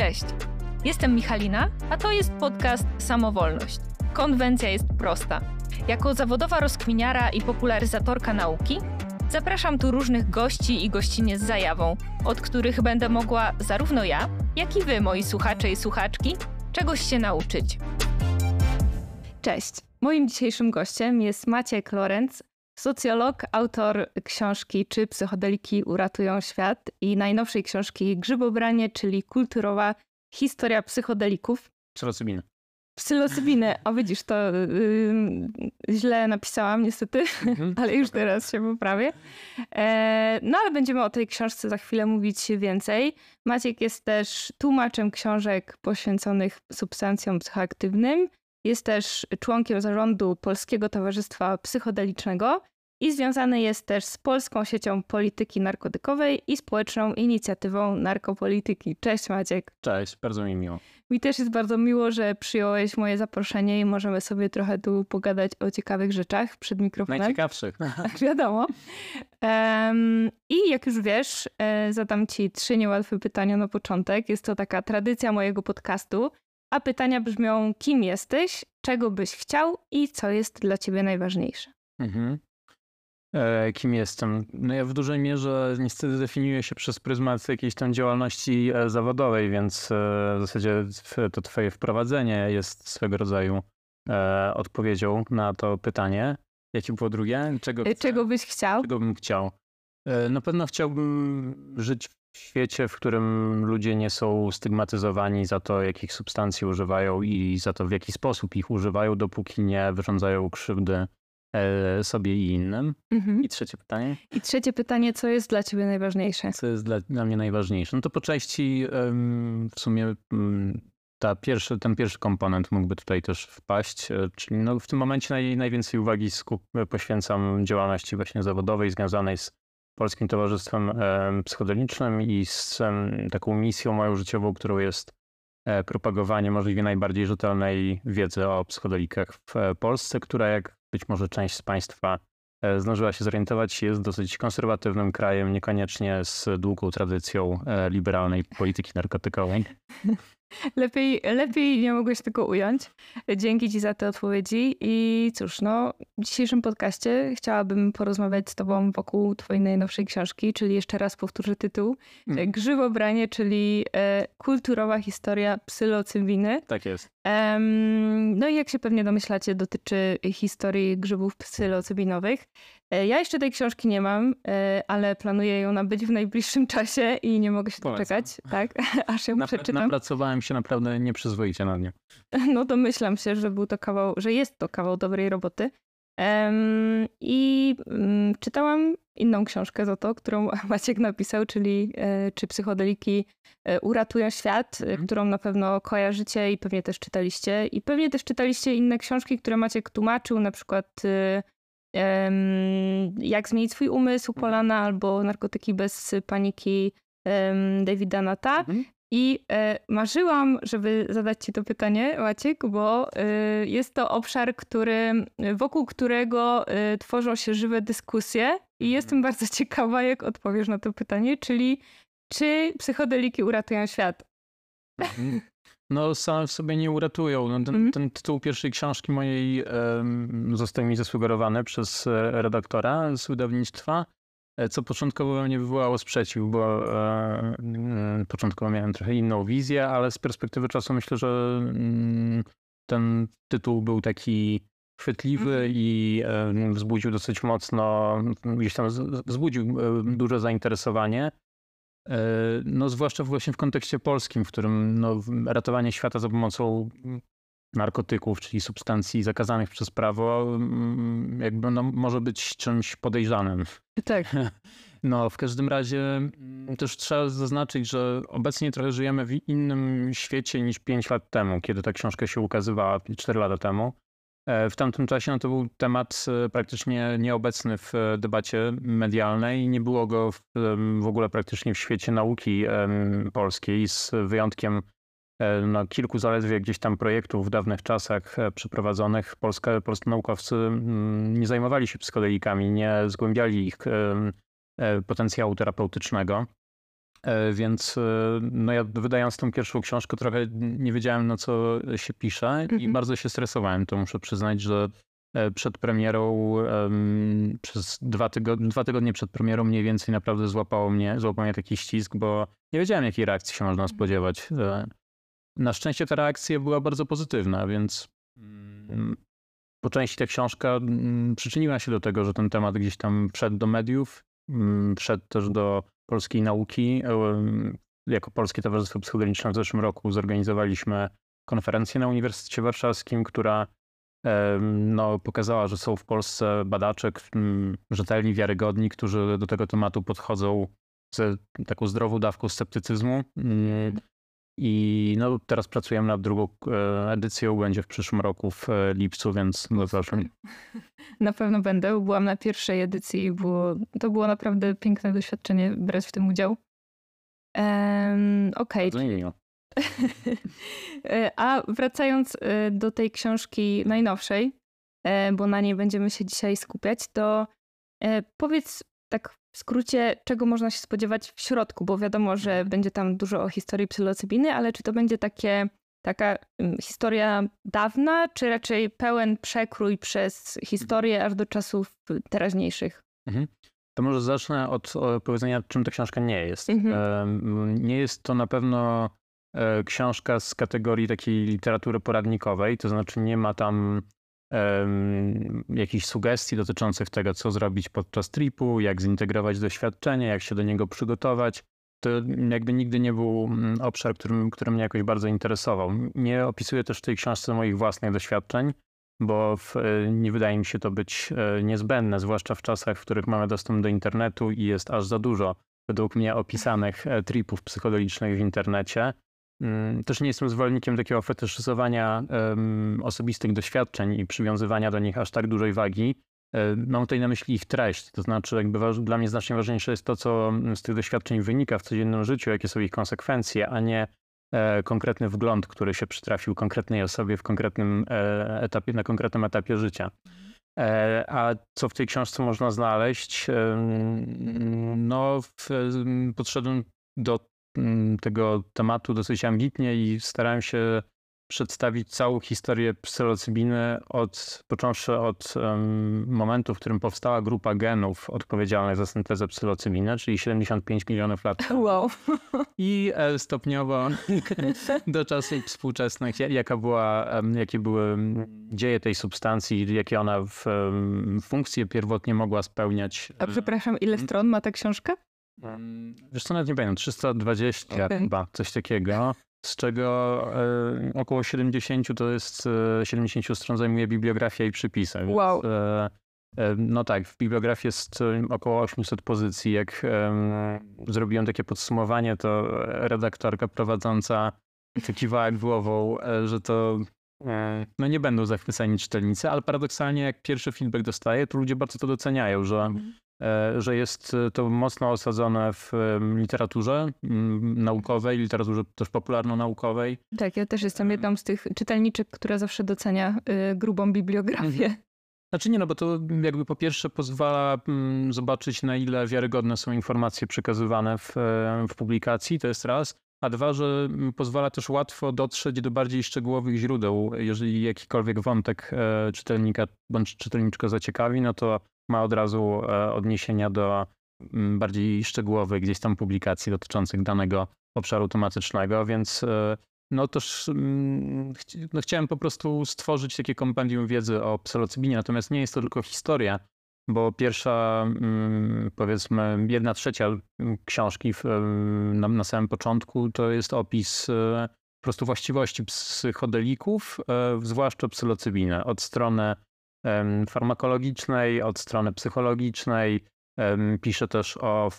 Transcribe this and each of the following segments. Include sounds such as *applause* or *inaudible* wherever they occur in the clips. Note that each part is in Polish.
Cześć, jestem Michalina, a to jest podcast Samowolność. Konwencja jest prosta. Jako zawodowa rozkminiara i popularyzatorka nauki zapraszam tu różnych gości i gościnie z zajawą, od których będę mogła zarówno ja, jak i wy, moi słuchacze i słuchaczki, czegoś się nauczyć. Cześć. Moim dzisiejszym gościem jest Maciek Lorenz, socjolog, autor książki Czy psychodeliki uratują świat i najnowszej książki Grzybobranie, czyli kulturowa historia psychodelików. Psylocybiny. Psylocybiny. O widzisz, to yy, źle napisałam niestety, mhm. *laughs* ale już teraz się poprawię. E, no ale będziemy o tej książce za chwilę mówić więcej. Maciek jest też tłumaczem książek poświęconych substancjom psychoaktywnym. Jest też członkiem zarządu Polskiego Towarzystwa Psychodelicznego i związany jest też z Polską Siecią Polityki Narkotykowej i Społeczną Inicjatywą Narkopolityki. Cześć Maciek. Cześć, bardzo mi miło. Mi też jest bardzo miło, że przyjąłeś moje zaproszenie i możemy sobie trochę tu pogadać o ciekawych rzeczach przed mikrofonem. Najciekawszych. *laughs* Tak, wiadomo. Um, I jak już wiesz, e, zadam ci trzy niełatwe pytania na początek. Jest to taka tradycja mojego podcastu. A pytania brzmią: kim jesteś, czego byś chciał i co jest dla ciebie najważniejsze? Mhm. E, kim jestem? No ja w dużej mierze niestety definiuję się przez pryzmat jakiejś tam działalności e, zawodowej, więc e, w zasadzie to twoje wprowadzenie jest swego rodzaju odpowiedzią na to pytanie. Jakie było drugie? Czego, czego byś chciał? Czego bym chciał? Na pewno chciałbym żyć w świecie, w którym ludzie nie są stygmatyzowani za to, jakich substancji używają i za to, w jaki sposób ich używają, dopóki nie wyrządzają krzywdy E, sobie i innym. Mhm. I trzecie pytanie? I trzecie pytanie, co jest dla ciebie najważniejsze? Co jest dla, dla mnie najważniejsze? No to po części w sumie mm, ta pierwszy, ten pierwszy komponent mógłby tutaj też wpaść, e, czyli no w tym momencie naj, najwięcej uwagi skup, poświęcam działalności właśnie zawodowej związanej z Polskim Towarzystwem Psychodelicznym i z taką misją moją życiową, którą jest e, propagowanie możliwie najbardziej rzetelnej wiedzy o psychodelikach w Polsce, która jak być może część z Państwa e, zdążyła się zorientować, jest dosyć konserwatywnym krajem, niekoniecznie z długą tradycją e, liberalnej polityki narkotykowej. *laughs* Lepiej, lepiej nie mogłeś tego ująć. Dzięki Ci za te odpowiedzi. I cóż, no, w dzisiejszym podcaście chciałabym porozmawiać z Tobą wokół Twojej najnowszej książki, czyli jeszcze raz powtórzę tytuł. Mm. Grzywobranie, czyli e, kulturowa historia psylocybiny. Tak jest. No i jak się pewnie domyślacie, dotyczy historii grzybów psylocybinowych. E, ja jeszcze tej książki nie mam, e, ale planuję ją nabyć w najbliższym *laughs* czasie i nie mogę się doczekać, tak, *laughs* aż ją przeczytam. Napracowałem się naprawdę nieprzyzwoicie na nie. *laughs* No domyślam się, że był to kawał, że jest to kawał dobrej roboty. I um, czytałam inną książkę za to, którą *laughs* Maciek napisał, czyli e, Czy psychodeliki e, uratują świat, mm. którą na pewno kojarzycie i pewnie też czytaliście. I pewnie też czytaliście inne książki, które Maciek tłumaczył, na przykład e, jak zmienić swój umysł mhm. Polana albo narkotyki bez paniki Davida Nata. Mhm. I e, marzyłam, żeby zadać Ci to pytanie, Maciek, bo e, jest to obszar, który, wokół którego e, tworzą się żywe dyskusje i mhm. jestem bardzo *laughs* ciekawa, jak odpowiesz na to pytanie, czyli czy psychodeliki uratują świat? *laughs* No, same w sobie nie uratują. No, ten, mm. ten tytuł pierwszej książki mojej um, został mi zasugerowany przez redaktora z wydawnictwa, co początkowo mnie wywołało sprzeciw, bo e, e, początkowo miałem trochę inną wizję, ale z perspektywy czasu myślę, że mm, ten tytuł był taki chwytliwy mm. i e, wzbudził dosyć mocno, gdzieś tam wzbudził duże zainteresowanie. E, no, zwłaszcza właśnie w kontekście polskim, w którym no, ratowanie świata za pomocą narkotyków, czyli substancji zakazanych przez prawo, mm, jakby no, może być czymś podejrzanym. Tak. *laughs* No, w każdym razie mm, też trzeba zaznaczyć, że obecnie trochę żyjemy w innym świecie niż 5 lat temu, kiedy ta książka się ukazywała 4 lata temu. E, w tamtym czasie no, to był temat e, praktycznie nieobecny w e, debacie medialnej. Nie było go w, w ogóle praktycznie w świecie nauki polskiej, z wyjątkiem no, kilku zaledwie gdzieś tam projektów w dawnych czasach przeprowadzonych. Polska, polscy naukowcy mm, nie zajmowali się psychodelikami, nie zgłębiali ich potencjału terapeutycznego. E, więc e, no ja wydając tą pierwszą książkę trochę nie wiedziałem na co się pisze mhm. i bardzo się stresowałem. To muszę przyznać, że e, przed premierą, przez dwa, tygodnie, dwa tygodnie przed premierą mniej więcej naprawdę złapało mnie, złapał mnie taki ścisk, bo nie wiedziałem jakiej reakcji się można mhm. spodziewać. Na szczęście ta reakcja była bardzo pozytywna, więc mm, po części ta książka mm, przyczyniła się do tego, że ten temat gdzieś tam wszedł do mediów, mm, wszedł też do polskiej nauki. Jako Polskie Towarzystwo Psychodeliczne w zeszłym roku zorganizowaliśmy konferencję na Uniwersytecie Warszawskim, która no, pokazała, że są w Polsce badacze rzetelni, wiarygodni, którzy do tego tematu podchodzą z taką zdrową dawką sceptycyzmu. I no, teraz pracujemy nad drugą e, edycją, będzie w przyszłym roku w e, lipcu, więc zapraszam. *laughs* Na pewno będę. Byłam na pierwszej edycji i było, to było naprawdę piękne doświadczenie brać w tym udział. Um, Okej. Okay. *laughs* A wracając do tej książki najnowszej, bo na niej będziemy się dzisiaj skupiać, to powiedz tak w skrócie, czego można się spodziewać w środku, bo wiadomo, że mhm. będzie tam dużo o historii psylocybiny, ale czy to będzie takie, taka um, historia dawna, czy raczej pełen przekrój przez historię aż do czasów teraźniejszych? Mhm. To może zacznę od powiedzenia, czym ta książka nie jest. Mhm. Nie jest to na pewno e, książka z kategorii takiej literatury poradnikowej, to znaczy nie ma tam jakichś sugestii dotyczących tego, co zrobić podczas tripu, jak zintegrować doświadczenie, jak się do niego przygotować. To jakby nigdy nie był mm, obszar, który, który mnie jakoś bardzo interesował. Nie opisuję też w tej książce moich własnych doświadczeń, bo w, e, nie wydaje mi się to być e, niezbędne, zwłaszcza w czasach, w których mamy dostęp do internetu i jest aż za dużo według mnie opisanych e, tripów psychodelicznych w internecie. Mm, też nie jestem zwolennikiem takiego fetyszyzowania um, osobistych doświadczeń i przywiązywania do nich aż tak dużej wagi. Mam tutaj na myśli ich treść, to znaczy jakby dla mnie znacznie ważniejsze jest to, co z tych doświadczeń wynika w codziennym życiu, jakie są ich konsekwencje, a nie e, konkretny wgląd, który się przytrafił konkretnej osobie w konkretnym e, etapie, na konkretnym etapie życia. E, a co w tej książce można znaleźć? No, w, podszedłem do Mm, tego tematu dosyć ambitnie i starałem się przedstawić całą historię psylocybiny, od, począwszy od um, momentu, w którym powstała grupa genów odpowiedzialnych za syntezę psylocybiny, czyli 75 milionów lat. Wow. I e, stopniowo *laughs* do czasów współczesnych, jaka była, jakie były dzieje tej substancji, jakie ona w, funkcje pierwotnie mogła spełniać. A przepraszam, ile stron ma ta książka? Wiesz co, nawet nie pamiętam, 320 okay. chyba, coś takiego, z czego e, około 70 to jest, e, 70 stron zajmuje bibliografia i przypisy. Wow. E, e, no tak, w bibliografii jest e, około 800 pozycji. Jak zrobiłem takie podsumowanie, to redaktorka prowadząca kiwała głową, e, że to no nie będą zachwyceni czytelnicy, ale paradoksalnie jak pierwszy feedback dostaję, to ludzie bardzo to doceniają, że mhm. E, że jest e, to mocno osadzone w literaturze naukowej, literaturze też popularno-naukowej. Tak, ja też jestem jedną z tych czytelniczek, która zawsze docenia y, grubą bibliografię. Mhm. Znaczy nie, no bo to jakby po pierwsze pozwala zobaczyć na ile wiarygodne są informacje przekazywane w, e, w publikacji, to jest raz. A dwa, że pozwala też łatwo dotrzeć do bardziej szczegółowych źródeł. Jeżeli jakikolwiek wątek czytelnika bądź czytelniczka zaciekawi, no to ma od razu e, odniesienia do mm, bardziej szczegółowych gdzieś tam publikacji dotyczących danego obszaru tematycznego, więc e, no też mm, no chciałem po prostu stworzyć takie kompendium wiedzy o psylocybinie, natomiast nie jest to tylko historia, bo pierwsza, mm, powiedzmy, jedna trzecia książki na, na samym początku to jest opis e, po prostu właściwości psychodelików, zwłaszcza psylocybiny, od strony farmakologicznej, od strony psychologicznej. Pisze też o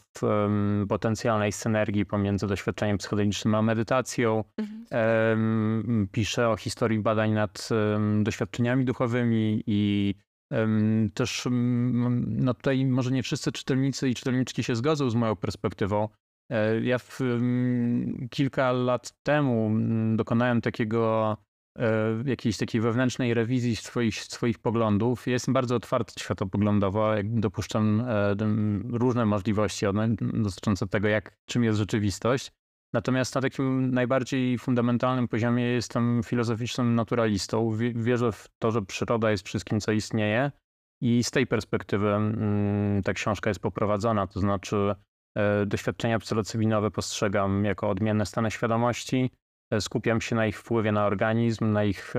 potencjalnej synergii pomiędzy doświadczeniem psychodelicznym a medytacją. Mhm. Pisze o historii badań nad doświadczeniami duchowymi i też no tutaj może nie wszyscy czytelnicy i czytelniczki się zgodzą z moją perspektywą. E, ja w, kilka lat temu dokonałem takiego jakiejś takiej wewnętrznej rewizji swoich, swoich poglądów. Ja jestem bardzo otwarty światopoglądowo, dopuszczam różne możliwości dotyczące tego, jak, czym jest rzeczywistość. Natomiast na takim najbardziej fundamentalnym poziomie jestem filozoficznym naturalistą. Wierzę w to, że przyroda jest wszystkim, co istnieje. I z tej perspektywy mm, ta książka jest poprowadzona, to znaczy e, doświadczenia psylocybinowe postrzegam jako odmienne stany świadomości, e, skupiam się na ich wpływie na organizm, na ich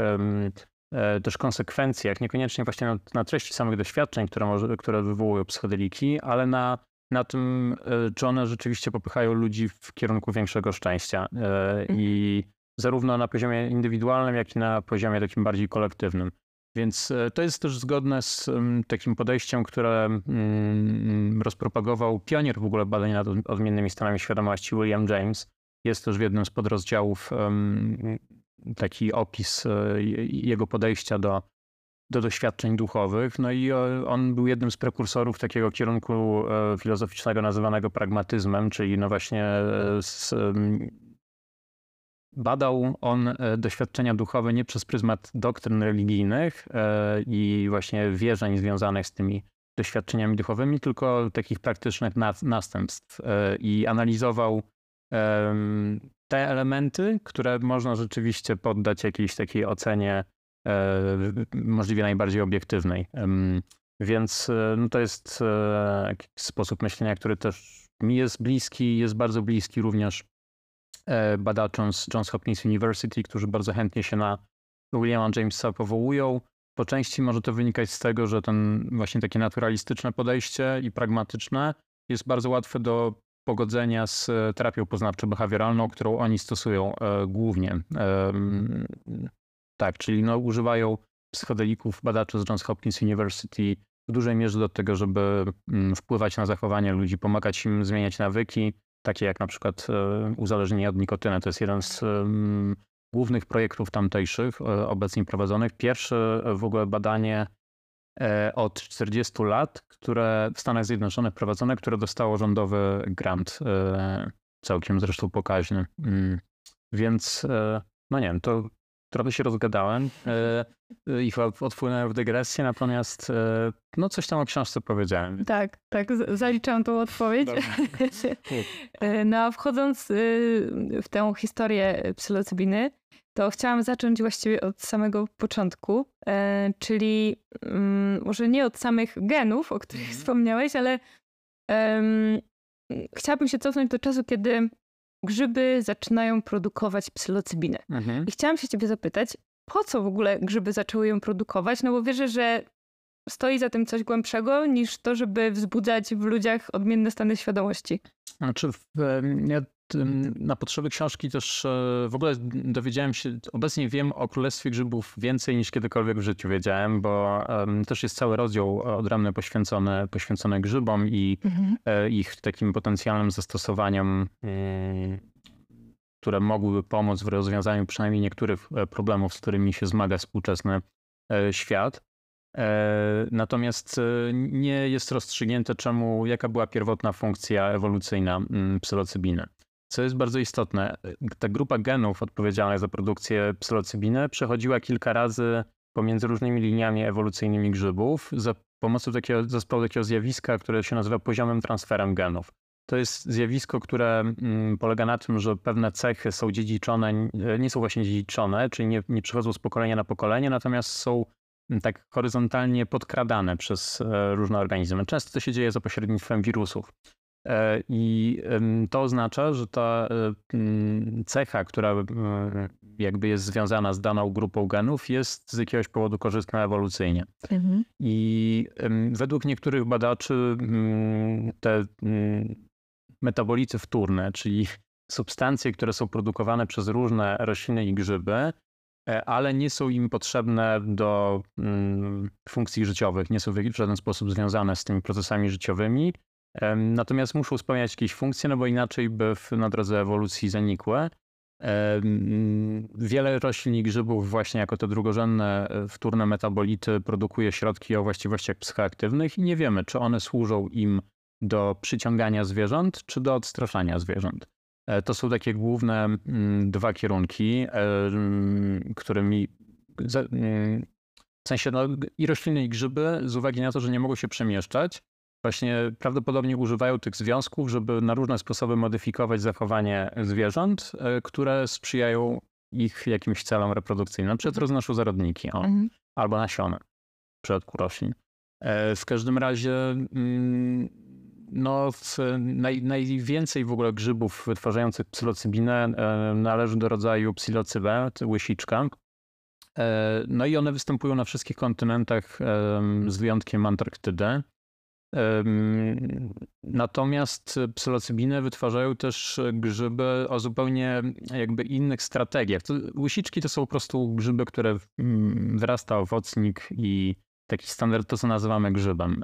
e, też konsekwencjach, niekoniecznie właśnie na, na treści samych doświadczeń, które, może, które wywołują psychodeliki, ale na na tym, e, czy one rzeczywiście popychają ludzi w kierunku większego szczęścia. E, mhm. I zarówno na poziomie indywidualnym, jak i na poziomie takim bardziej kolektywnym. Więc e, to jest też zgodne z takim podejściem, które mm, rozpropagował pionier w ogóle badań nad odmiennymi stanami świadomości, William James. Jest też w jednym z podrozdziałów taki opis jego podejścia do do doświadczeń duchowych. No i e, on był jednym z prekursorów takiego kierunku e, filozoficznego nazywanego pragmatyzmem, czyli no właśnie e, z, badał on doświadczenia duchowe nie przez pryzmat doktryn religijnych i właśnie wierzeń związanych z tymi doświadczeniami duchowymi, tylko takich praktycznych następstw i analizował te elementy, które można rzeczywiście poddać jakiejś takiej ocenie E, możliwie najbardziej obiektywnej. Więc e, no to jest e, sposób myślenia, który też mi jest bliski, jest bardzo bliski również badaczom z Johns Hopkins University, którzy bardzo chętnie się na Williama Jamesa powołują. Po części może to wynikać z tego, że ten właśnie takie naturalistyczne podejście i pragmatyczne jest bardzo łatwe do pogodzenia z terapią poznawczo-behawioralną, którą oni stosują głównie. Tak, czyli no, używają psychodelików badacze z Johns Hopkins University w dużej mierze do tego, żeby wpływać na zachowanie ludzi, pomagać im zmieniać nawyki, takie jak na przykład e, uzależnienie od nikotyny. To jest jeden z głównych projektów tamtejszych, e, obecnie prowadzonych. Pierwsze w ogóle badanie e, od 40 lat, które w Stanach Zjednoczonych prowadzone, które dostało rządowy grant, całkiem zresztą pokaźny. Mm. Więc no nie wiem, to trochę się rozgadałem e, e, i odpłynąłem w dygresję, natomiast e, no coś tam o książce powiedziałem. Tak, tak, zaliczam tą odpowiedź. *laughs* no a wchodząc w tę historię psylocybiny, to chciałam zacząć właściwie od samego początku, czyli mm, może nie od samych genów, o których mhm. wspomniałeś, ale um, chciałabym się cofnąć do czasu, kiedy grzyby zaczynają produkować psylocybinę. Mhm. I chciałam się ciebie zapytać, po co w ogóle grzyby zaczęły ją produkować? No bo wierzę, że stoi za tym coś głębszego niż to, żeby wzbudzać w ludziach odmienne stany świadomości. Znaczy, ja na potrzeby książki też e, w ogóle dowiedziałem się, obecnie wiem o Królestwie Grzybów więcej niż kiedykolwiek w życiu wiedziałem, bo też jest cały rozdział odrębny poświęcony, poświęcony grzybom i mhm. E, ich takim potencjalnym zastosowaniom, które mogłyby pomóc w rozwiązaniu przynajmniej niektórych e, problemów, z którymi się zmaga współczesny świat. Natomiast nie jest rozstrzygnięte, czemu, jaka była pierwotna funkcja ewolucyjna mm, psylocybiny. Co jest bardzo istotne, ta grupa genów odpowiedzialna za produkcję psylocybiny przechodziła kilka razy pomiędzy różnymi liniami ewolucyjnymi grzybów za pomocą takiego zespołu takiego zjawiska, które się nazywa poziomym transferem genów. To jest zjawisko, które mm, polega na tym, że pewne cechy są dziedziczone, nie są właśnie dziedziczone, czyli nie, nie przechodzą z pokolenia na pokolenie, natomiast są tak horyzontalnie podkradane przez e, różne organizmy. Często to się dzieje za pośrednictwem wirusów. E, I to oznacza, że ta e, cecha, która jakby jest związana z daną grupą genów, jest z jakiegoś powodu korzystna ewolucyjnie. Mhm. I według niektórych badaczy te metabolity wtórne, czyli substancje, które są produkowane przez różne rośliny i grzyby, ale nie są im potrzebne do funkcji życiowych, nie są w żaden sposób związane z tymi procesami życiowymi, Natomiast muszą spełniać jakieś funkcje, no bo inaczej by na drodze ewolucji zanikły. Wiele roślin i grzybów właśnie jako te drugorzędne e, wtórne metabolity produkuje środki o właściwościach psychoaktywnych i nie wiemy, czy one służą im do przyciągania zwierząt, czy do odstraszania zwierząt. E, to są takie główne mm, dwa kierunki, mm, którymi mm, w sensie no, i rośliny i grzyby z uwagi na to, że nie mogą się przemieszczać, właśnie prawdopodobnie używają tych związków, żeby na różne sposoby modyfikować zachowanie zwierząt, e, które sprzyjają ich jakimś celom reprodukcyjnym. Na przykład roznoszą zarodniki o, mhm. albo nasiona w przypadku roślin. E, w każdym razie no, naj, najwięcej w ogóle grzybów wytwarzających psylocybinę e, należy do rodzaju psylocybę, łysiczka. E, no i one występują na wszystkich kontynentach z wyjątkiem Antarktydy. Natomiast psylocybinę wytwarzają też grzyby o zupełnie jakby innych strategiach. łysiczki to są po prostu grzyby, które mm, wyrasta owocnik i taki standard to, co nazywamy grzybem.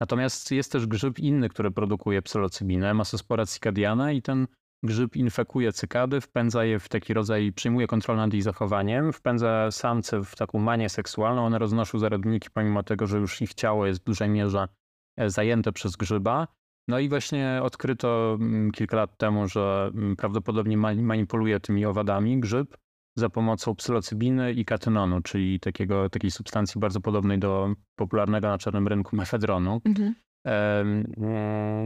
Natomiast jest też grzyb inny, który produkuje psylocybinę, masospora cykadiana i ten grzyb infekuje cykady, wpędza je w taki rodzaj, przyjmuje kontrolę nad ich zachowaniem, wpędza samce w taką manię seksualną, one roznoszą zarodniki pomimo tego, że już ich ciało jest w dużej mierze e, zajęte przez grzyba. No i właśnie odkryto mm, kilka lat temu, że mm, prawdopodobnie manipuluje tymi owadami grzyb za pomocą psylocybiny i katynonu, czyli takiego, takiej substancji bardzo podobnej do popularnego na czarnym rynku mefedronu. Mhm.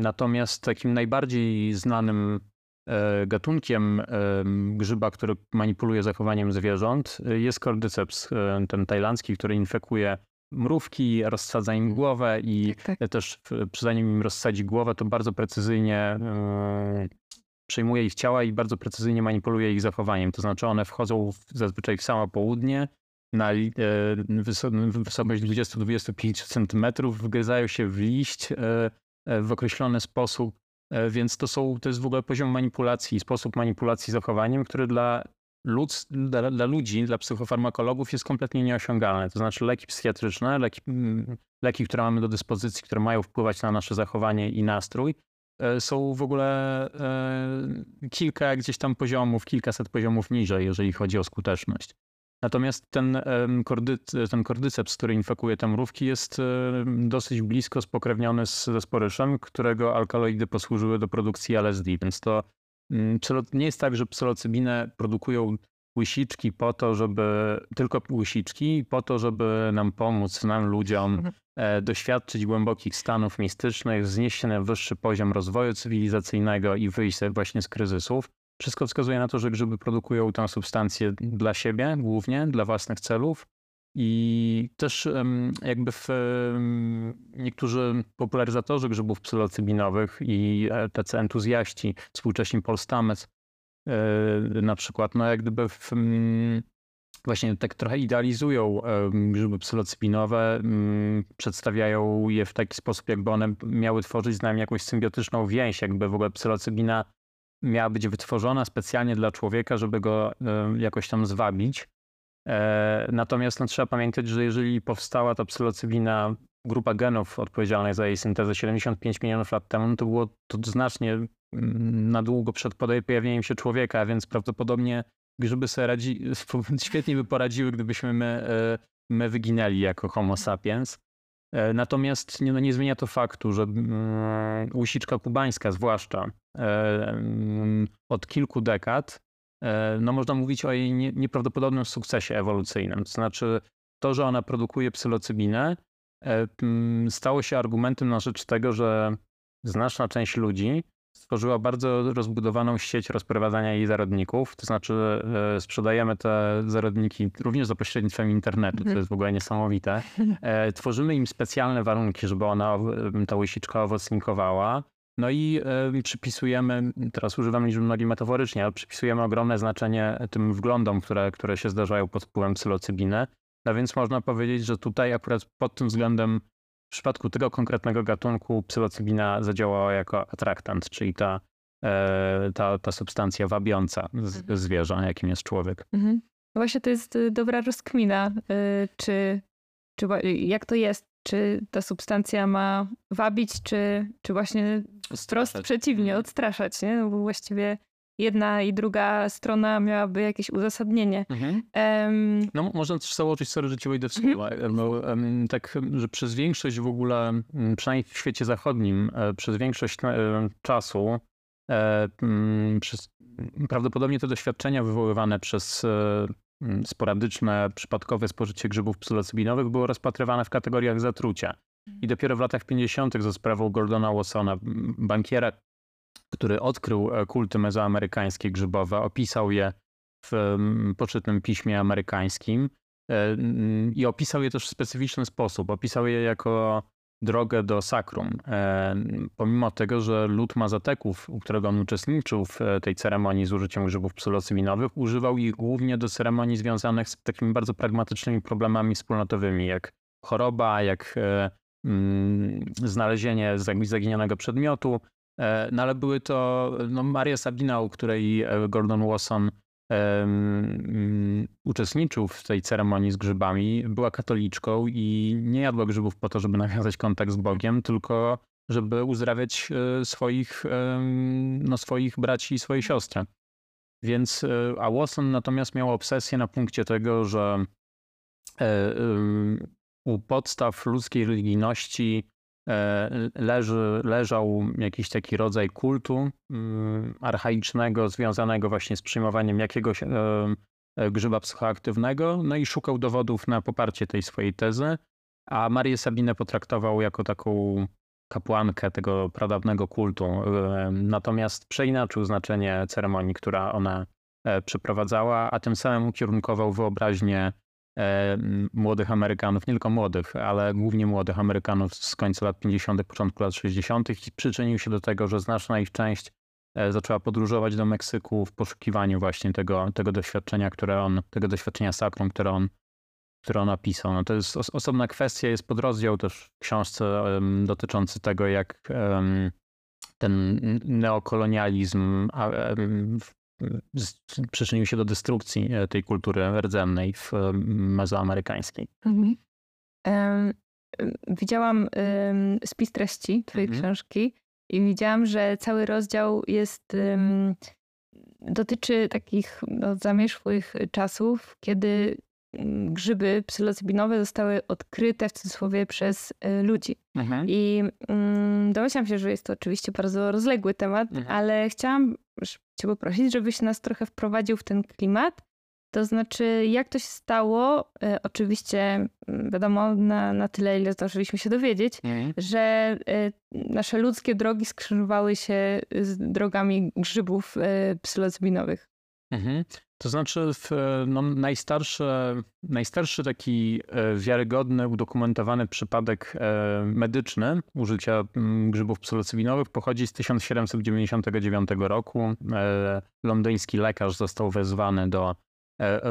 Natomiast takim najbardziej znanym e, gatunkiem grzyba, który manipuluje zachowaniem zwierząt jest cordyceps, e, ten tajlandzki, który infekuje mrówki, rozsadza im głowę i tak, tak. też zanim im rozsadzi głowę, to bardzo precyzyjnie e, przejmuje ich ciała i bardzo precyzyjnie manipuluje ich zachowaniem. To znaczy one wchodzą w, zazwyczaj w samo południe, na e, wysokość 20-25 cm, wgryzają się w liść e, e, w określony sposób, więc to, są, to jest w ogóle poziom manipulacji, sposób manipulacji zachowaniem, który dla, ludz, dla, dla ludzi, dla psychofarmakologów jest kompletnie nieosiągalny. To znaczy leki psychiatryczne, leki, leki, które mamy do dyspozycji, które mają wpływać na nasze zachowanie i nastrój, E, są w ogóle e, kilka gdzieś tam poziomów, kilkaset poziomów niżej, jeżeli chodzi o skuteczność. Natomiast ten, kordy, ten kordyceps, który infekuje te mrówki, jest dosyć blisko spokrewniony z, ze sporyszem, którego alkaloidy posłużyły do produkcji LSD. Więc to mm, nie jest tak, że psylocybinę produkują łysiczki po to, żeby, tylko łysiczki, po to, żeby nam pomóc, nam ludziom mhm. e, doświadczyć głębokich stanów mistycznych, wznieść się na wyższy poziom rozwoju cywilizacyjnego i wyjść właśnie z kryzysów. Wszystko wskazuje na to, że grzyby produkują tę substancję dla siebie, głównie dla własnych celów. I też jakby w, niektórzy popularyzatorzy grzybów psylocybinowych i e, tacy entuzjaści, współcześni Paul E, na przykład, no jak gdyby w, właśnie tak trochę idealizują grzyby psylocybinowe, mm, przedstawiają je w taki sposób, jakby one miały tworzyć z nami jakąś symbiotyczną więź, jakby w ogóle psylocybina miała być wytworzona specjalnie dla człowieka, żeby go jakoś tam zwabić. E, natomiast no, trzeba pamiętać, że jeżeli powstała ta psylocybina, grupa genów odpowiedzialnych za jej syntezę 75 milionów lat temu, no to było to znacznie na długo przed pojawieniem się człowieka, więc prawdopodobnie grzyby sobie radzi, *laughs* świetnie by poradziły, gdybyśmy my, e, my wyginęli jako homo sapiens. E, natomiast nie, no nie zmienia to faktu, że mm, łysiczka kubańska zwłaszcza e, mm, od kilku dekad, no można mówić o jej nieprawdopodobnym sukcesie ewolucyjnym. To znaczy to, że ona produkuje psylocybinę, stało się argumentem na rzecz tego, że znaczna część ludzi stworzyła bardzo rozbudowaną sieć rozprowadzania jej zarodników. To znaczy e, sprzedajemy te zarodniki również za pośrednictwem internetu, co mhm. jest w ogóle niesamowite. E, tworzymy im specjalne warunki, żeby ona, ta łysiczka owocnikowała. No i y, przypisujemy, teraz używam liczby mnogi metaforycznie, ale przypisujemy ogromne znaczenie tym wglądom, które, które się zdarzają pod wpływem psylocybiny. No więc można powiedzieć, że tutaj akurat pod tym względem w przypadku tego konkretnego gatunku psylocybina zadziałała jako atraktant, czyli ta, e, ta, ta substancja wabiąca mhm. zwierzę, jakim jest człowiek. Mhm. No właśnie to jest y, dobra rozkmina, y, czy, czy jak to jest, czy ta substancja ma wabić, czy, czy właśnie wprost przeciwnie, mhm. odstraszać, nie? No bo właściwie jedna i druga strona miałaby jakieś uzasadnienie. Mhm. Um... No, można też założyć, sorry, że ci wejdę w słowa, mhm. tak, że przez większość w ogóle, przynajmniej w świecie zachodnim, e, przez większość e, czasu mm, przez, prawdopodobnie te doświadczenia wywoływane przez sporadyczne, przypadkowe spożycie grzybów psylocybinowych było rozpatrywane w kategoriach zatrucia. I dopiero w latach 50. za sprawą Gordona Wassona, bankiera, który odkrył e, kulty mezoamerykańskie grzybowe, opisał je w poczytnym piśmie amerykańskim e, i opisał je też w specyficzny sposób. Opisał je jako drogę do sakrum. E, pomimo tego, że lud Mazateków, u którego on uczestniczył w tej ceremonii z użyciem grzybów psylocybinowych, używał ich głównie do ceremonii związanych z takimi bardzo pragmatycznymi problemami wspólnotowymi, jak choroba, jak znalezienie zaginionego przedmiotu, no ale były to no, Maria Sabina, u której e, Gordon Wasson um, uczestniczył w tej ceremonii z grzybami, była katoliczką i nie jadła grzybów po to, żeby nawiązać kontakt z Bogiem, tylko żeby uzdrawiać e, swoich, no, swoich braci i swoje siostry. Więc, a Watson natomiast miał obsesję na punkcie tego, że u podstaw ludzkiej religijności e, leży, leżał jakiś taki rodzaj kultu mm, archaicznego, związanego właśnie z przyjmowaniem jakiegoś e, e, grzyba psychoaktywnego, no i szukał dowodów na poparcie tej swojej tezy, a Marię Sabinę potraktował jako taką kapłankę tego pradawnego kultu. Natomiast przeinaczył znaczenie ceremonii, która ona przeprowadzała, a tym samym ukierunkował wyobraźnię E, młodych Amerykanów, nie tylko młodych, ale głównie młodych Amerykanów z końca lat 50., początku lat 60. i przyczynił się do tego, że znaczna ich część e, zaczęła podróżować do Meksyku w poszukiwaniu właśnie tego, tego doświadczenia, które on, tego doświadczenia sakrum, które on, które on napisał. No to jest osobna kwestia, jest podrozdział też w książce dotyczący tego, jak ten neokolonializm przyczynił się do destrukcji e, tej kultury rdzennej w mezoamerykańskiej. Mhm. Widziałam spis treści twojej mhm. książki i widziałam, że cały rozdział jest dotyczy takich no, zamierzchłych czasów, kiedy grzyby psylocybinowe zostały odkryte w cudzysłowie przez e, ludzi. Mhm. I um, domyślam się, że jest to oczywiście bardzo rozległy temat, mhm. ale chciałam cię poprosić, żebyś nas trochę wprowadził w ten klimat. To znaczy, jak to się stało, e, oczywiście wiadomo na, na tyle, ile zdążyliśmy się dowiedzieć, mhm. że e, nasze ludzkie drogi skrzyżowały się z drogami grzybów psylocybinowych. Mhm. To znaczy, w, no, najstarszy, najstarszy taki e, wiarygodny, udokumentowany przypadek e, medyczny użycia grzybów psylocybinowych pochodzi z 1799 roku. E, londyński lekarz został wezwany do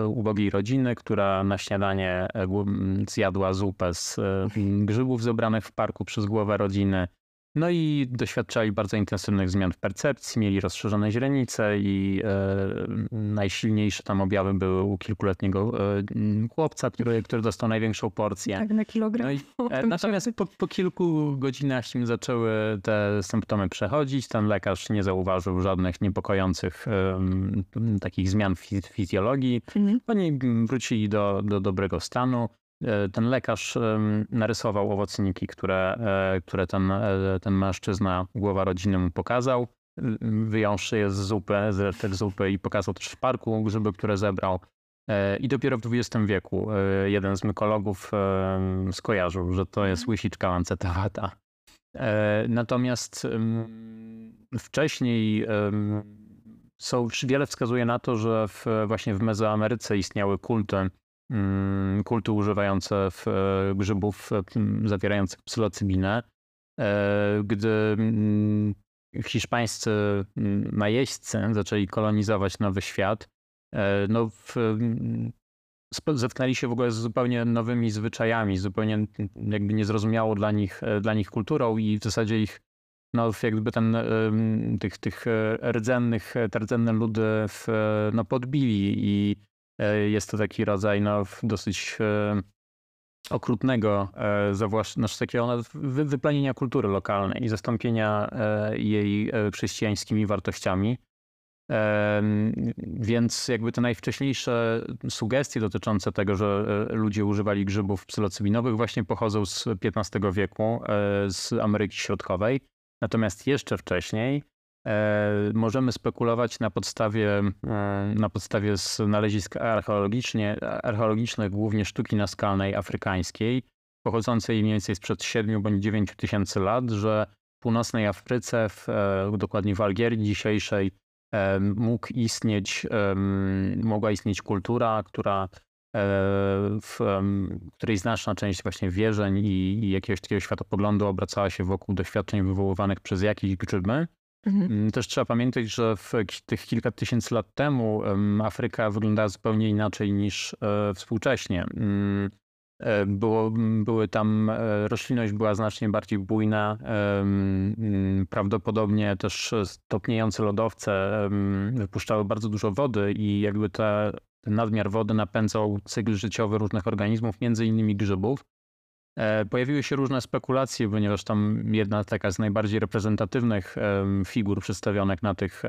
ubogiej rodziny, która na śniadanie zjadła zupę z grzybów zebranych w parku przez głowę rodziny. No i doświadczali bardzo intensywnych zmian w percepcji, mieli rozszerzone źrenice i e, najsilniejsze tam objawy były u kilkuletniego e, chłopca, który, który dostał największą porcję. Tak, na kilogram. No i, e, *laughs* natomiast po, po, kilku godzinach im zaczęły te symptomy przechodzić. Ten lekarz nie zauważył żadnych niepokojących e, takich zmian w fizjologii. Mhm. Oni wrócili do, do dobrego stanu. E, ten lekarz narysował owocniki, które, e, które ten, e, ten mężczyzna, głowa rodziny mu pokazał. Wyjąwszy je z zupy, z resztek zupy i pokazał też w parku grzyby, które zebrał. I dopiero w XX wieku jeden z mykologów skojarzył, że to jest mhm. łysiczka lancetowata. Natomiast wcześniej są, wiele wskazuje na to, że w, właśnie w Mezoameryce istniały kulty kulty używające w, e, grzybów e, zawierających psylocybinę. E, gdy mm, hiszpańscy najeźdźcy zaczęli kolonizować Nowy Świat, no w, zetknęli się w ogóle z zupełnie nowymi zwyczajami, zupełnie jakby niezrozumiałą dla nich, dla nich kulturą i w zasadzie ich, no jakby ten, tych, tych rdzennych, te rdzenne ludy w, no podbili i jest to taki rodzaj no, dosyć e, okrutnego, e, znaczy takiego wyplenienia kultury lokalnej i zastąpienia jej chrześcijańskimi wartościami. Więc jakby te najwcześniejsze sugestie dotyczące tego, że ludzie używali grzybów psylocybinowych właśnie pochodzą z XV wieku, z Ameryki Środkowej. Natomiast jeszcze wcześniej Możemy spekulować na podstawie, na podstawie znalezisk archeologicznych, głównie sztuki naskalnej afrykańskiej, pochodzącej mniej więcej sprzed 7 bądź 9 tysięcy lat, że w północnej Afryce, w, dokładnie w Algierii dzisiejszej, mógł istnieć, mogła istnieć kultura, która w której znaczna część właśnie wierzeń i, i jakiegoś takiego światopoglądu obracała się wokół doświadczeń wywoływanych przez jakieś grzyby. Mhm. Mm, też trzeba pamiętać, że w tych kilka tysięcy lat temu Afryka wyglądała zupełnie inaczej niż e, współcześnie. Mm, e, było, były tam, e, roślinność była znacznie bardziej bujna, mm, prawdopodobnie też stopniejące lodowce wypuszczały bardzo dużo wody i jakby te ten nadmiar wody napędzał cykl życiowy różnych organizmów, między innymi grzybów. E, pojawiły się różne spekulacje, ponieważ tam jedna taka z najbardziej reprezentatywnych figur przedstawionych na tych,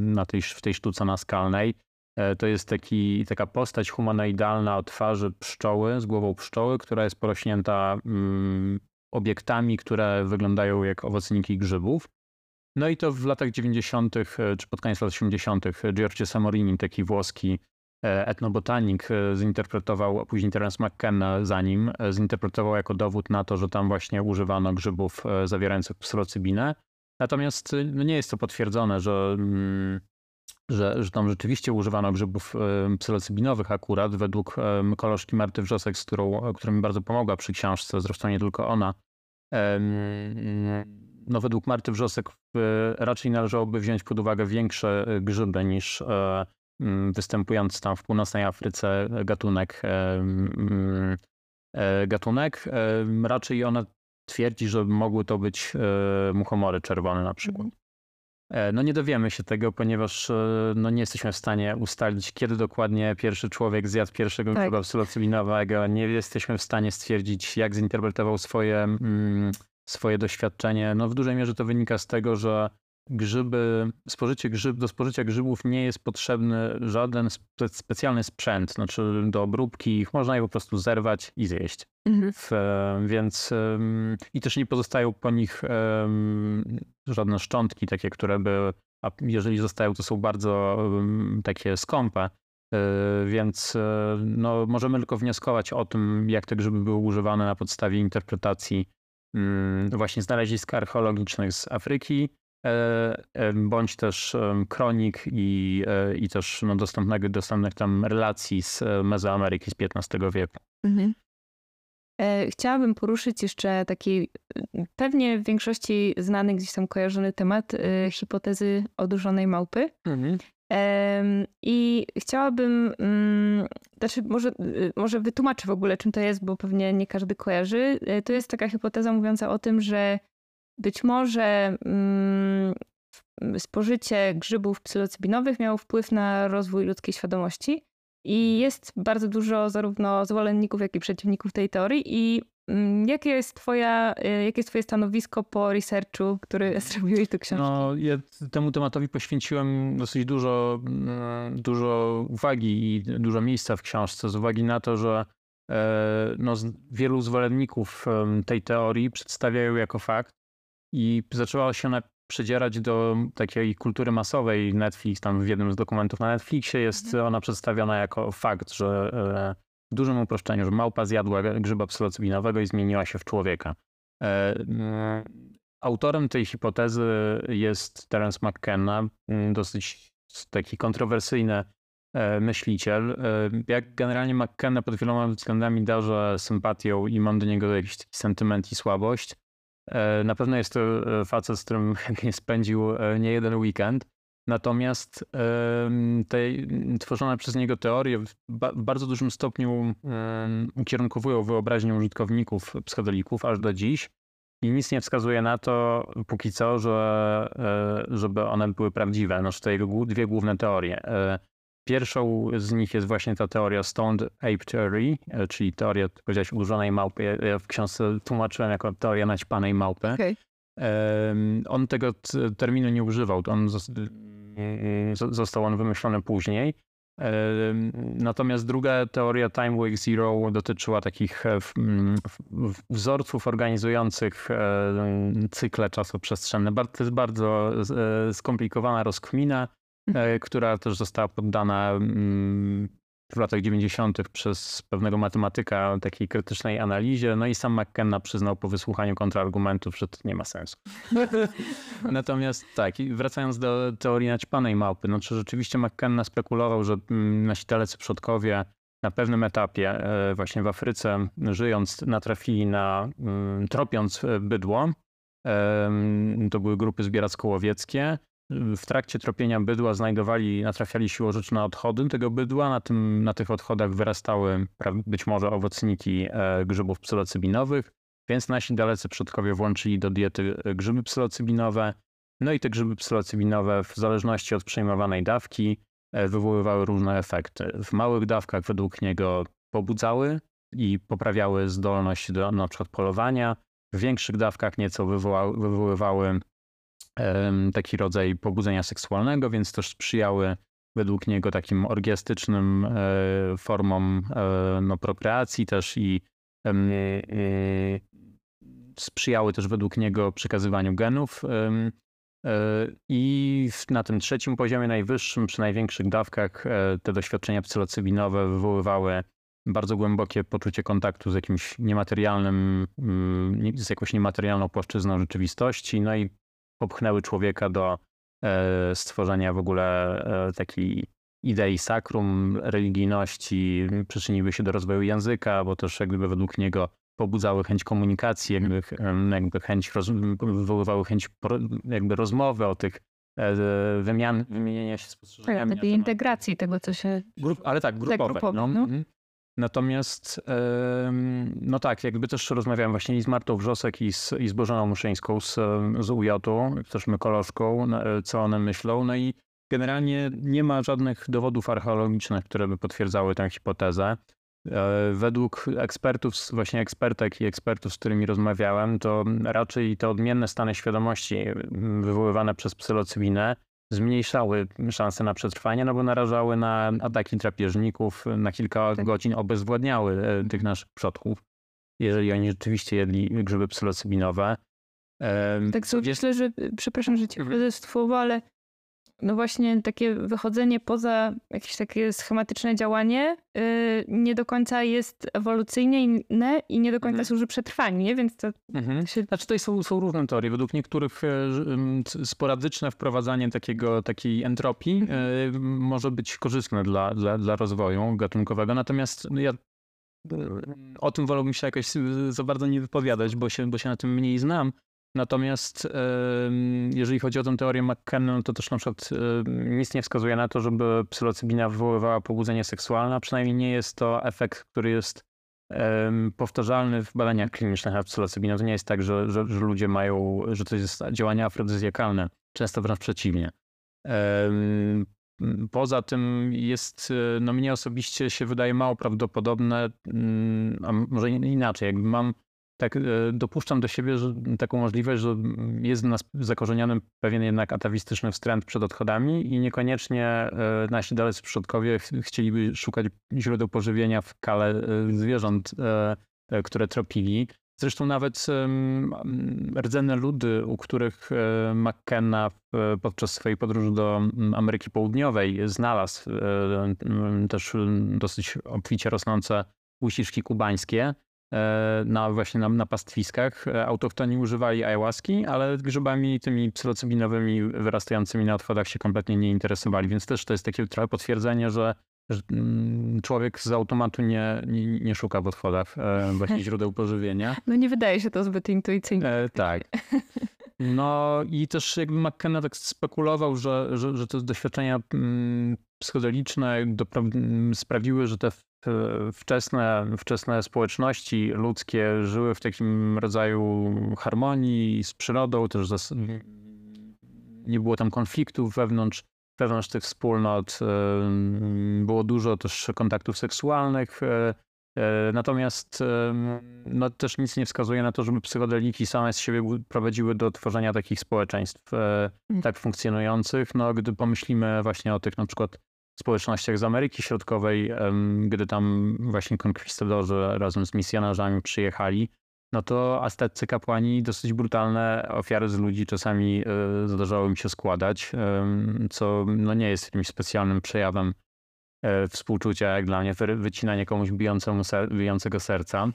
na tej, w tej sztuce naskalnej e, to jest taki, taka postać humanoidalna o twarzy pszczoły, z głową pszczoły, która jest porośnięta mm, obiektami, które wyglądają jak owocniki grzybów. No i to w latach 90., e, czy pod koniec lat 80., Giorgio Samorini, taki włoski etnobotanik e, zinterpretował, później Terence McKenna za nim, e, zinterpretował jako dowód na to, że tam właśnie używano grzybów zawierających psylocybinę. Natomiast no nie jest to potwierdzone, że, mm, że, że tam rzeczywiście używano grzybów psylocybinowych akurat. Według koleżki Marty Wrzosek, z którą, która mi bardzo pomogła przy książce, zresztą nie tylko ona, no według Marty Wrzosek raczej należałoby wziąć pod uwagę większe grzyby niż występujący tam w północnej Afryce gatunek, mm, e, gatunek. Raczej ona twierdzi, że mogły to być e, muchomory czerwone na przykład. Mhm. E, no nie dowiemy się tego, ponieważ no nie jesteśmy w stanie ustalić, kiedy dokładnie pierwszy człowiek zjadł pierwszego tak. grzyba psylocybinowego. Nie jesteśmy w stanie stwierdzić, jak zinterpretował swoje, mm, swoje doświadczenie. No w dużej mierze to wynika z tego, że grzyby, spożycie grzyb, do spożycia grzybów nie jest potrzebny żaden spe, specjalny sprzęt, znaczy do obróbki ich można je po prostu zerwać i zjeść. Mhm. W, więc i też nie pozostają po nich żadne szczątki takie, które by, a jeżeli zostają, to są bardzo takie skąpe. E, więc e, no, możemy tylko wnioskować o tym, jak te grzyby były używane na podstawie interpretacji mm, właśnie znalezisk archeologicznych z Afryki, bądź też kronik i, e, i też no, dostępnych, dostępnych tam relacji z Mezoameryki z XV wieku. Mhm. Chciałabym poruszyć jeszcze taki pewnie w większości znany gdzieś tam kojarzony temat hipotezy odurzonej małpy. Mhm. I chciałabym, mm, znaczy może, może wytłumaczę w ogóle czym to jest, bo pewnie nie każdy kojarzy. To jest taka hipoteza mówiąca o tym, że być może mm, spożycie grzybów psylocybinowych miało wpływ na rozwój ludzkiej świadomości. I jest bardzo dużo zarówno zwolenników, jak i przeciwników tej teorii. I mm, jakie jest, twoja, y, jakie jest twoje stanowisko po researchu, który *laughs* zrobiłeś do książki? No, ja temu tematowi poświęciłem dosyć dużo, mm, dużo uwagi i dużo miejsca w książce z uwagi na to, że e, no, wielu zwolenników tej teorii przedstawiają jako fakt, i zaczęła się ona przedzierać do takiej kultury masowej. Netflix, tam w jednym z dokumentów na Netflixie jest mhm. ona przedstawiona jako fakt, że e, w dużym uproszczeniu, że małpa zjadła grzyba psylocybinowego i zmieniła się w człowieka. E, mm, autorem tej hipotezy jest Terence McKenna, mm, dosyć taki kontrowersyjny e, myśliciel. Jak generalnie McKenna pod wieloma względami darzę sympatią i mam do niego jakiś taki sentyment i słabość. E, na pewno jest to e, facet, z którym spędził e, nie jeden weekend. Natomiast te tworzone przez niego teorie w bardzo dużym stopniu ukierunkowują wyobraźnię użytkowników psychodelików aż do dziś. I nic nie wskazuje na to póki co, że, żeby one były prawdziwe. Znaczy to jego dwie główne teorie. Pierwszą z nich jest właśnie ta teoria Stoned Ape Theory, e, czyli teoria, powiedziałeś, ułożonej małpy. Ja w książce tłumaczyłem jako teoria naćpanej małpy. Okay. On tego terminu nie używał, on został on wymyślony później, Natomiast druga teoria Time Wake Zero dotyczyła takich wzorców organizujących cykle czasoprzestrzenne. To jest bardzo skomplikowana rozkmina, mhm. która też została poddana w latach 90. przez pewnego matematyka takiej krytycznej analizie. No i sam McKenna przyznał po wysłuchaniu kontrargumentów, że to nie ma sensu. *laughs* Natomiast tak, wracając do teorii naćpanej małpy, no czy rzeczywiście McKenna spekulował, że mm, nasi dalecy przodkowie na pewnym etapie e, właśnie w Afryce żyjąc natrafili na, mm, tropiąc e, bydło, to były grupy zbieracko-łowieckie, w trakcie tropienia bydła znajdowali, natrafiali siłożycz na odchody tego bydła. Na, tym, na tych odchodach wyrastały być może owocniki e, grzybów psylocybinowych, więc nasi dalecy przodkowie włączyli do diety e, grzyby psylocybinowe. No i te grzyby psylocybinowe w zależności od przejmowanej dawki e, wywoływały różne efekty. W małych dawkach według niego pobudzały i poprawiały zdolność do na przykład polowania. W większych dawkach nieco wywoływały taki rodzaj pobudzenia seksualnego, więc też sprzyjały według niego takim orgiastycznym e, formom e, no, prokreacji też i e, sprzyjały też według niego przekazywaniu genów. I na tym trzecim poziomie, najwyższym, przy największych dawkach, te doświadczenia psylocybinowe wywoływały bardzo głębokie poczucie kontaktu z jakimś niematerialnym, mm, z jakąś niematerialną płaszczyzną rzeczywistości, no i popchnęły człowieka do e, stworzenia w ogóle e, takiej idei sakrum, religijności, przyczyniły się do rozwoju języka, bo też jakby według niego pobudzały chęć komunikacji, jakby, jakby chęć, roz, wywoływały chęć jakby rozmowy o tych e, wymian, wymienienia się spostrzeżeniami. Tak, integracji tego, co się... Grup, ale tak, grupowe. Tak, grupowe no. No. Mhm. Natomiast, no tak, jakby też rozmawiałem właśnie i z Martą Wrzosek i z, i z Bożeną Muszyńską z, z UJ-u, też mykolożką, co one myślą. No i generalnie nie ma żadnych dowodów archeologicznych, które by potwierdzały tę hipotezę. E, według ekspertów, właśnie ekspertek i ekspertów, z którymi rozmawiałem, to raczej te odmienne stany świadomości wywoływane przez psylocybinę zmniejszały szanse na przetrwanie, no bo narażały na ataki drapieżników, na kilka tak. godzin obezwładniały e, tych naszych przodków, jeżeli oni rzeczywiście jedli grzyby psylocybinowe. Tak sobie myślę, że, przepraszam, że cię mhm. słowo, ale no właśnie takie wychodzenie poza jakieś takie schematyczne działanie yy, nie do końca jest ewolucyjne i nie do końca mhm. służy przetrwaniu, nie? Więc to mhm. się... Znaczy tutaj są, są różne teorie. Według niektórych e, sporadyczne wprowadzanie takiego, takiej entropii yy, może być korzystne dla, dla, dla rozwoju gatunkowego. Natomiast ja o tym wolałbym się jakoś za bardzo nie wypowiadać, bo się, bo się na tym mniej znam. Natomiast jeżeli chodzi o tę teorię McKenna, to też na przykład nic nie wskazuje na to, żeby psylocybina wywoływała pobudzenie seksualne, przynajmniej nie jest to efekt, który jest powtarzalny w badaniach klinicznych na psylocybiną. To nie jest tak, że, że, że, ludzie mają, że to jest działanie afrodyzjakalne. Często wręcz przeciwnie. Poza tym jest, no mnie osobiście się wydaje mało prawdopodobne, mm, a może inaczej, jakby mam tak e, dopuszczam do siebie że, taką możliwość, że jest w nas zakorzeniony pewien jednak atawistyczny wstręt przed odchodami i niekoniecznie e, nasi dalecy przodkowie chcieliby szukać źródeł pożywienia w kale e, zwierząt, które tropili. Zresztą nawet rdzenne ludy, u których McKenna podczas swojej podróży do Ameryki Południowej znalazł też dosyć obficie rosnące łusiczki kubańskie, na właśnie na, na pastwiskach. E, autochtoni używali ayahuaski, ale grzybami tymi psylocybinowymi wyrastającymi na odchodach się kompletnie nie interesowali, więc też to jest takie trochę potwierdzenie, że, że mm, człowiek z automatu nie, nie, nie szuka w odchodach e, właśnie *laughs* źródeł pożywienia. No nie wydaje się to zbyt intuicyjne. E, tak. No i też jakby McKenna tak spekulował, że, że, że te doświadczenia mm, psychodeliczne sprawiły, że te wczesne, wczesne społeczności ludzkie żyły w takim rodzaju harmonii z przyrodą, też nie było tam konfliktów wewnątrz, wewnątrz tych wspólnot, było dużo też kontaktów seksualnych, e, e, Natomiast no, też nic nie wskazuje na to, żeby psychodeliki same z siebie prowadziły do tworzenia takich społeczeństw e, mm. tak funkcjonujących. No, gdy pomyślimy właśnie o tych na przykład społecznościach z Ameryki Środkowej, gdy tam właśnie konkwistadorzy razem z misjonarzami przyjechali, no to azteccy kapłani dosyć brutalne ofiary z ludzi czasami e, zdarzało im się składać, co no nie jest jakimś specjalnym przejawem e, współczucia, jak dla mnie, wycinanie komuś bijącego serca.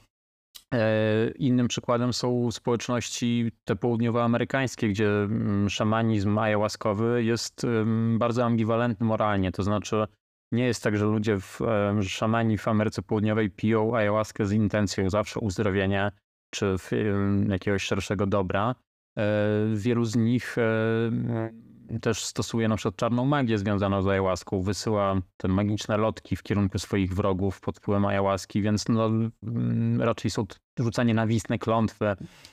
E, innym przykładem są społeczności te południowoamerykańskie, gdzie mm, szamanizm ayahuaskowy jest bardzo ambiwalentny moralnie. To znaczy, nie jest tak, że ludzie, w, szamani w Ameryce Południowej piją ayahuaskę z intencją zawsze uzdrowienia czy jakiegoś szerszego dobra. E, wielu z nich też stosuje na przykład czarną magię związaną z ayahuaską, wysyła te magiczne lotki w kierunku swoich wrogów pod wpływem ayahuaski, więc no, mm, raczej są rzucanie nienawistne klątwy,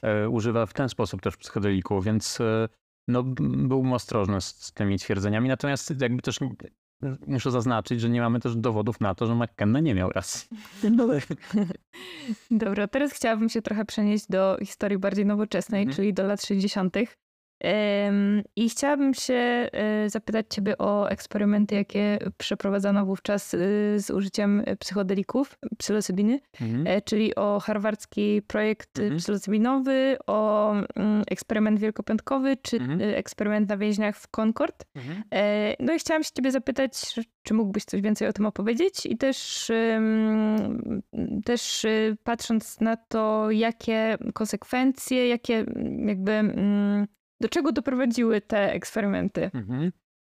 e, używa w ten sposób też psychodeliku, więc e, no, byłbym ostrożny z, z tymi twierdzeniami, natomiast jakby też muszę zaznaczyć, że nie mamy też dowodów na to, że McKenna nie miał racji. *laughs* Dobra, teraz chciałabym się trochę przenieść do historii bardziej nowoczesnej, mhm. czyli do lat 60. I chciałabym się e, zapytać Ciebie o eksperymenty, jakie przeprowadzano wówczas e, z użyciem psychodelików, psylocybiny, mhm. E, czyli o harwardzki projekt mhm. psylocybinowy, o mm, eksperyment wielkopiątkowy, czy mhm. eksperyment na więźniach w Concord. Mhm. No i chciałam się Ciebie zapytać, czy mógłbyś coś więcej o tym opowiedzieć i też, też patrząc na to, jakie konsekwencje, jakie jakby mm, do czego doprowadziły te eksperymenty? Mhm.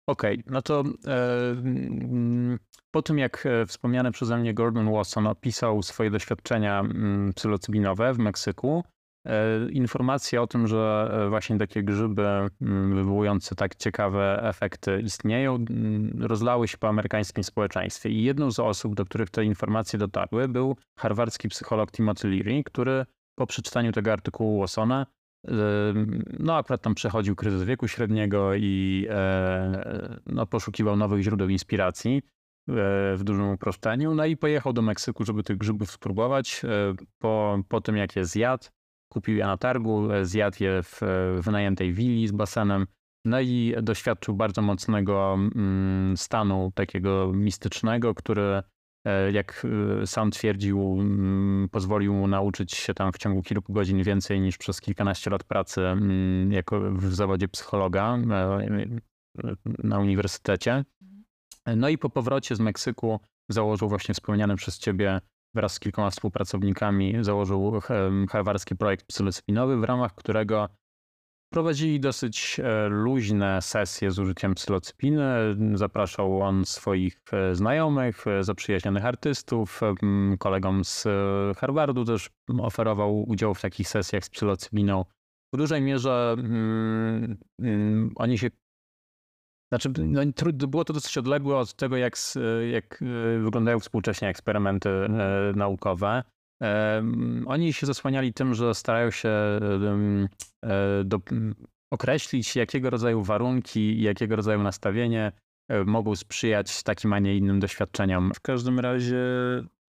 Okej, okay, no to e, mm, po tym jak e, wspomniany przeze mnie Gordon Watson opisał swoje doświadczenia mm, psylocybinowe w Meksyku, e, informacje o tym, że e, właśnie takie grzyby mm, wywołujące tak ciekawe efekty istnieją, rozlały się po amerykańskim społeczeństwie. I jedną z osób, do których te informacje dotarły, był harwardzki psycholog Timothy Leary, który po przeczytaniu tego artykułu Watsona no akurat tam przechodził kryzys wieku średniego i e, no, poszukiwał nowych źródeł inspiracji e, w dużym uproszczeniu. No i pojechał do Meksyku, żeby tych grzybów spróbować. E, po, po tym jak je zjadł, kupił je na targu, zjadł je w wynajętej willi z basenem. No i doświadczył bardzo mocnego mm, stanu takiego mistycznego, który E, jak e, sam twierdził, mm, pozwolił mu nauczyć się tam w ciągu kilku godzin więcej niż przez kilkanaście lat pracy mm, jako w zawodzie psychologa e, na uniwersytecie. No i po powrocie z Meksyku założył właśnie wspomniany przez ciebie wraz z kilkoma współpracownikami założył harwarski projekt psylocybinowy, w ramach którego Prowadzili dosyć e, luźne sesje z użyciem psylocypiny. Zapraszał on swoich e, znajomych, e, zaprzyjaźnionych artystów. Kolegom z Harvardu też oferował udział w takich sesjach z psylocypiną. W dużej mierze mm, mm, oni się znaczy, no, było to dosyć odległe od tego, jak, jak wyglądają współcześnie eksperymenty naukowe. Oni się zasłaniali tym, że starają się e, do, określić, jakiego rodzaju warunki jakiego rodzaju nastawienie e, mogą sprzyjać takim, a nie innym doświadczeniom. W każdym razie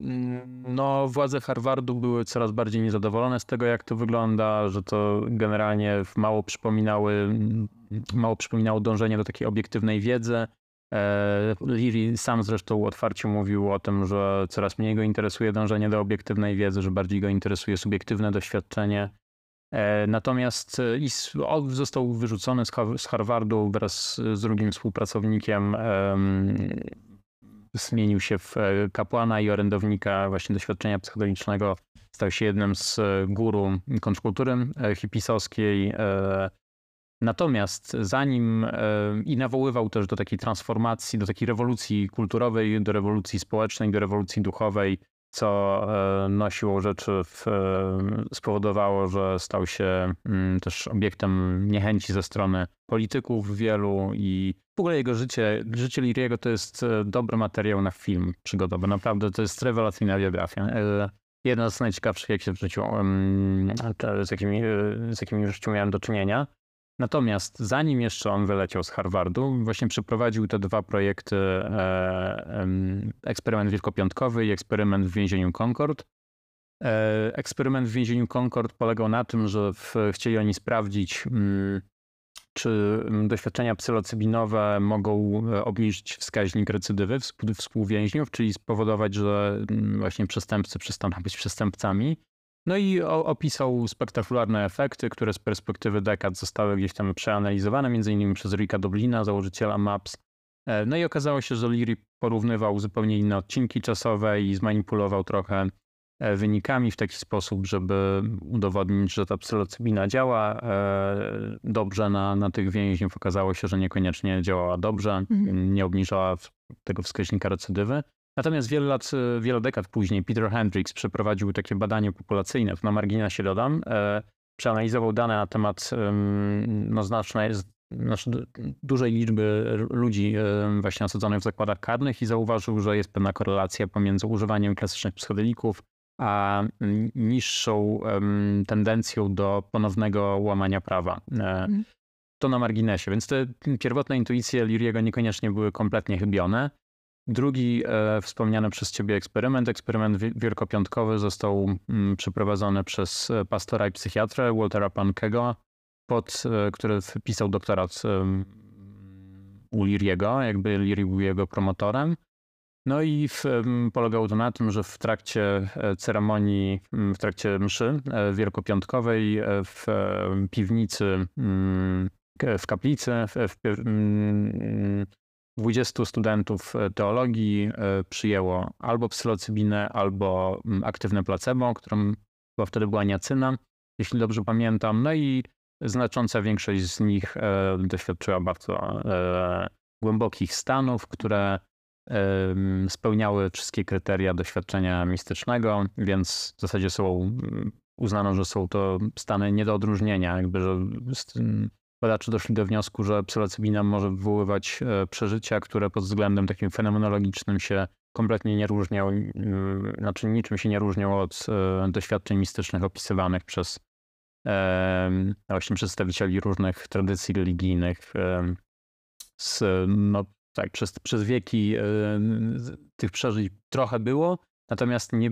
mm, no, władze Harvardu były coraz bardziej niezadowolone z tego, jak to wygląda, że to generalnie mało przypominały, mało przypominało dążenie do takiej obiektywnej wiedzy. E, Liri sam zresztą otwarcie mówił o tym, że coraz mniej go interesuje dążenie do obiektywnej wiedzy, że bardziej go interesuje subiektywne doświadczenie. E, natomiast e, został wyrzucony z Harvardu wraz z drugim współpracownikiem. Zmienił się w kapłana i orędownika właśnie doświadczenia psychodelicznego. Stał się jednym z guru kontrkultury hipisowskiej. Natomiast zanim e, i nawoływał też do takiej transformacji, do takiej rewolucji kulturowej, do rewolucji społecznej, do rewolucji duchowej, co e, no, siłą rzeczy w, e, spowodowało, że stał się mm, też obiektem niechęci ze strony polityków wielu i w ogóle jego życie, życie Liriego to jest dobry materiał na film przygodowy. Naprawdę to jest rewelacyjna biografia. Jedna z najciekawszych, jak się w życiu, z jakimi, z jakimi w życiu miałem do czynienia. Natomiast zanim jeszcze on wyleciał z Harvardu, właśnie przeprowadził te dwa projekty, e, eksperyment wielkopiątkowy i eksperyment w więzieniu Concord. E, eksperyment w więzieniu Concord polegał na tym, że w, chcieli oni sprawdzić, mm, czy doświadczenia psylocybinowe mogą obniżyć wskaźnik recydywy współwięźniów, czyli spowodować, że właśnie przestępcy przestaną być przestępcami. No i opisał spektakularne efekty, które z perspektywy dekad zostały gdzieś tam przeanalizowane, między innymi przez Ricka Dublina, założyciela MAPS. E, no i okazało się, że Leary porównywał zupełnie inne odcinki czasowe i zmanipulował trochę e, wynikami w taki sposób, żeby udowodnić, że ta psylocybina działa e, dobrze na, na tych więźniów. Okazało się, że niekoniecznie działała dobrze, mhm. nie obniżała tego wskaźnika recydywy. Natomiast wiele lat, wiele dekad później Peter Hendricks przeprowadził takie badanie populacyjne, to na marginesie dodam, przeanalizował dane na temat no, znacznej, znaczy dużej liczby ludzi właśnie osadzonych w zakładach karnych i zauważył, że jest pewna korelacja pomiędzy używaniem klasycznych psychodelików a niższą tendencją do ponownego łamania prawa. E, mhm. To na marginesie, więc te pierwotne intuicje Liriego niekoniecznie były kompletnie chybione. Drugi e, wspomniany przez ciebie eksperyment, eksperyment wielkopiątkowy został mm, przeprowadzony przez e, pastora i psychiatrę Waltera Pankego, pod, e, który wpisał doktorat u Liriego, jakby Liri był jego promotorem. No i w, to na tym, że w trakcie e, ceremonii, w trakcie mszy e, wielkopiątkowej w piwnicy, w kaplicy, w, w, 20 studentów teologii przyjęło albo psylocybinę, albo aktywne placebo, którą chyba wtedy była niacyna, jeśli dobrze pamiętam. No i Znacząca większość z nich e, doświadczyła bardzo e, głębokich stanów, które spełniały wszystkie kryteria doświadczenia mistycznego, więc w zasadzie są, uznano, że są to stany nie do odróżnienia, jakby, że badacze doszli do wniosku, że psylocybina może wywoływać e, przeżycia, które pod względem takim fenomenologicznym się kompletnie nie różnią, znaczy niczym się nie różnią od doświadczeń mistycznych opisywanych przez właśnie przedstawicieli różnych tradycji religijnych. Z, no, tak, przez, przez wieki tych przeżyć trochę było, natomiast nie,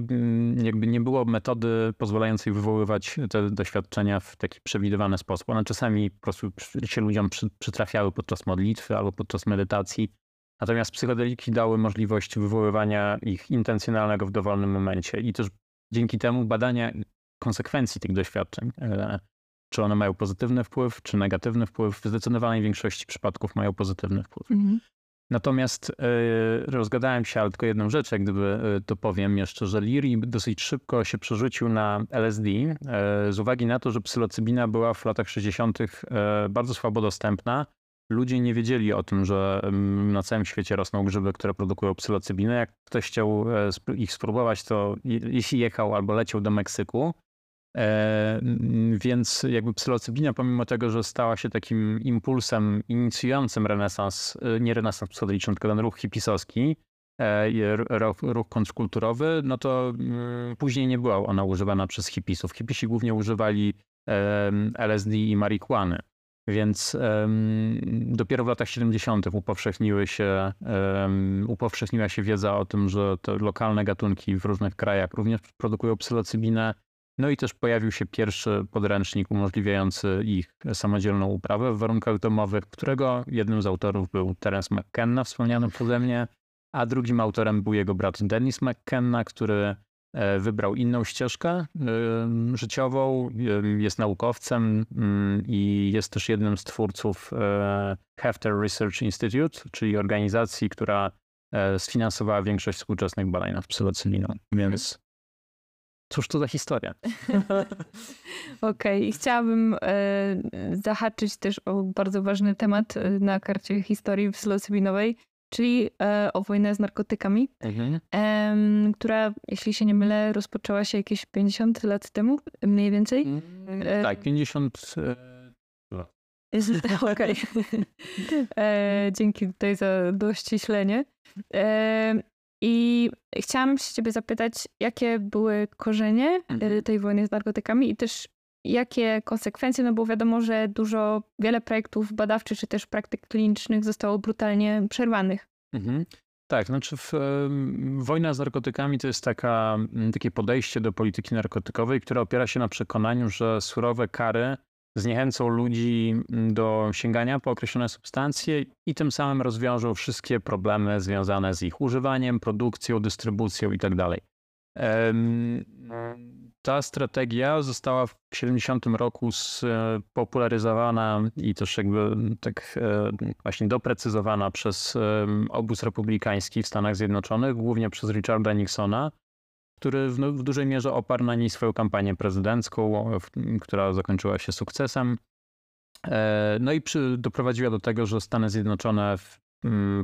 jakby nie było metody pozwalającej wywoływać te doświadczenia w taki przewidywany sposób. One czasami po prostu się ludziom przy, przytrafiały podczas modlitwy albo podczas medytacji, natomiast psychodeliki dały możliwość wywoływania ich intencjonalnego w dowolnym momencie i też dzięki temu badania konsekwencji tych doświadczeń. E, czy one mają pozytywny wpływ, czy negatywny wpływ? W zdecydowanej większości przypadków mają pozytywny wpływ. Mhm. Natomiast y, rozgadałem się, ale tylko jedną rzecz, jak gdyby y, to powiem jeszcze, że Liri dosyć szybko się przerzucił na LSD y, z uwagi na to, że psylocybina była w latach 60. bardzo słabo dostępna. Ludzie nie wiedzieli o tym, że na całym świecie rosną grzyby, które produkują psylocybinę. Jak ktoś chciał ich spróbować, to jeśli jechał albo leciał do Meksyku, E, więc jakby psylocybina, pomimo tego, że stała się takim impulsem inicjującym renesans, e, nie renesans psychodeliczny, tylko ten ruch hipisowski, e, ruch, ruch kontrkulturowy, no to mm, później nie była ona używana przez hipisów. Hipisi głównie używali LSD i marihuany. Więc dopiero w latach 70. upowszechniły się, upowszechniła się wiedza o tym, że lokalne gatunki w różnych krajach również produkują psylocybinę. No i też pojawił się pierwszy podręcznik umożliwiający ich samodzielną uprawę w warunkach domowych, którego jednym z autorów był Terence McKenna, wspomniany przeze mnie, a drugim autorem był jego brat Dennis McKenna, który e, wybrał inną ścieżkę życiową, jest naukowcem mm, i jest też jednym z twórców e, Hefter Research Institute, czyli organizacji, która e, sfinansowała większość współczesnych badań nad psylocyliną. Więc Cóż to za historia? *laughs* Okej, okay. chciałabym e, zahaczyć też o bardzo ważny temat e, na karcie historii psylocybinowej, czyli e, o wojnę z narkotykami, mhm. e, która, jeśli się nie mylę, rozpoczęła się jakieś 50 lat temu, mniej więcej. Mm, e, tak, 50 lat. *laughs* Okej. E, dzięki tutaj za dościślenie. I chciałam się ciebie zapytać, jakie były korzenie mhm. tej wojny z narkotykami i też jakie konsekwencje, no bo wiadomo, że dużo, wiele projektów badawczych czy też praktyk klinicznych zostało brutalnie przerwanych. Mhm. Tak, znaczy w, wojna z narkotykami to jest taka, takie podejście do polityki narkotykowej, które opiera się na przekonaniu, że surowe kary zniechęcą ludzi do sięgania po określone substancje i tym samym rozwiążą wszystkie problemy związane z ich używaniem, produkcją, dystrybucją itd. Tak ta strategia została w 70 roku spopularyzowana i też jakby tak e, właśnie doprecyzowana przez obóz republikański w Stanach Zjednoczonych, głównie przez Richarda Nixona, który w, w dużej mierze oparł na niej swoją kampanię prezydencką, która zakończyła się sukcesem. E, no i przy, doprowadziła do tego, że Stany Zjednoczone w,